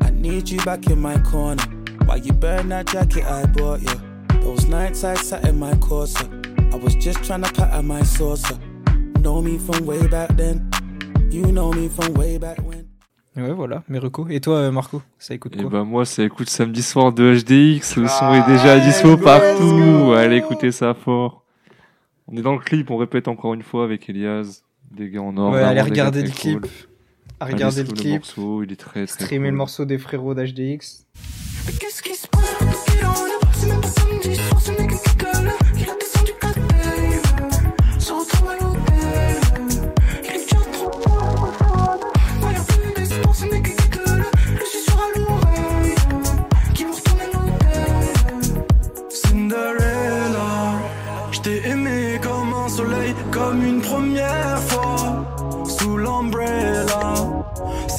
Speaker 8: I need you back in my corner. While you burn that jacket I bought you. Those nights I sat in my Corsa. I was just trying to pattern my saucer. Know me from way back then. You know me from way back when.
Speaker 2: Ouais, voilà, mes recos. Et toi, euh, Marco, ça écoute
Speaker 1: Et
Speaker 2: quoi
Speaker 1: bah moi ça écoute samedi soir de HDX, le son est
Speaker 3: Ah,
Speaker 1: déjà dispo
Speaker 3: let's
Speaker 1: partout. Allez écoutez ça fort. On est dans le clip, on répète encore une fois avec Elias, des gars en or.
Speaker 2: Ouais, allez regarder le clip.
Speaker 1: cool.
Speaker 2: À
Speaker 1: Allez
Speaker 2: regarder le clip.
Speaker 1: morceau, il est très très
Speaker 2: Streamer
Speaker 1: cool.
Speaker 2: le morceau des frérots d'HDX.
Speaker 5: Mais qu'est-ce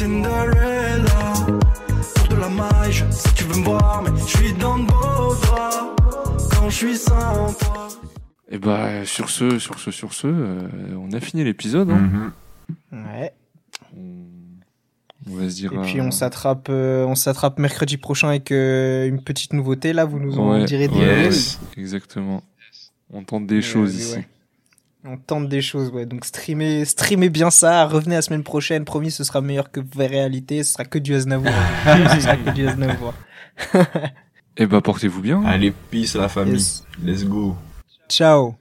Speaker 8: Cinderella, pour de la maille, je sais que tu veux me voir, mais je suis dans de beaux draps quand je suis sans toi.
Speaker 1: Et bah sur ce, sur ce, sur ce, euh, on a fini l'épisode. Hein.
Speaker 3: Mhm.
Speaker 2: Ouais.
Speaker 1: On... va se dire.
Speaker 2: Et puis
Speaker 1: euh,
Speaker 2: on s'attrape, euh, on s'attrape mercredi prochain avec euh, une petite nouveauté. Là, vous nous en
Speaker 1: Ouais,
Speaker 2: direz des
Speaker 1: ouais,
Speaker 2: nouvelles.
Speaker 3: Yes.
Speaker 1: Exactement. On tente des
Speaker 2: Mais,
Speaker 1: choses ici.
Speaker 2: On tente des choses, ouais. Donc streamez, streamez bien ça. Revenez la semaine prochaine. Promis, ce sera meilleur que réalité. Ce sera que du Aznavour. (laughs) ce sera que du Aznavour.
Speaker 1: Et bah portez-vous bien.
Speaker 3: Allez, peace la famille.
Speaker 2: Yes.
Speaker 3: Let's go.
Speaker 2: Ciao.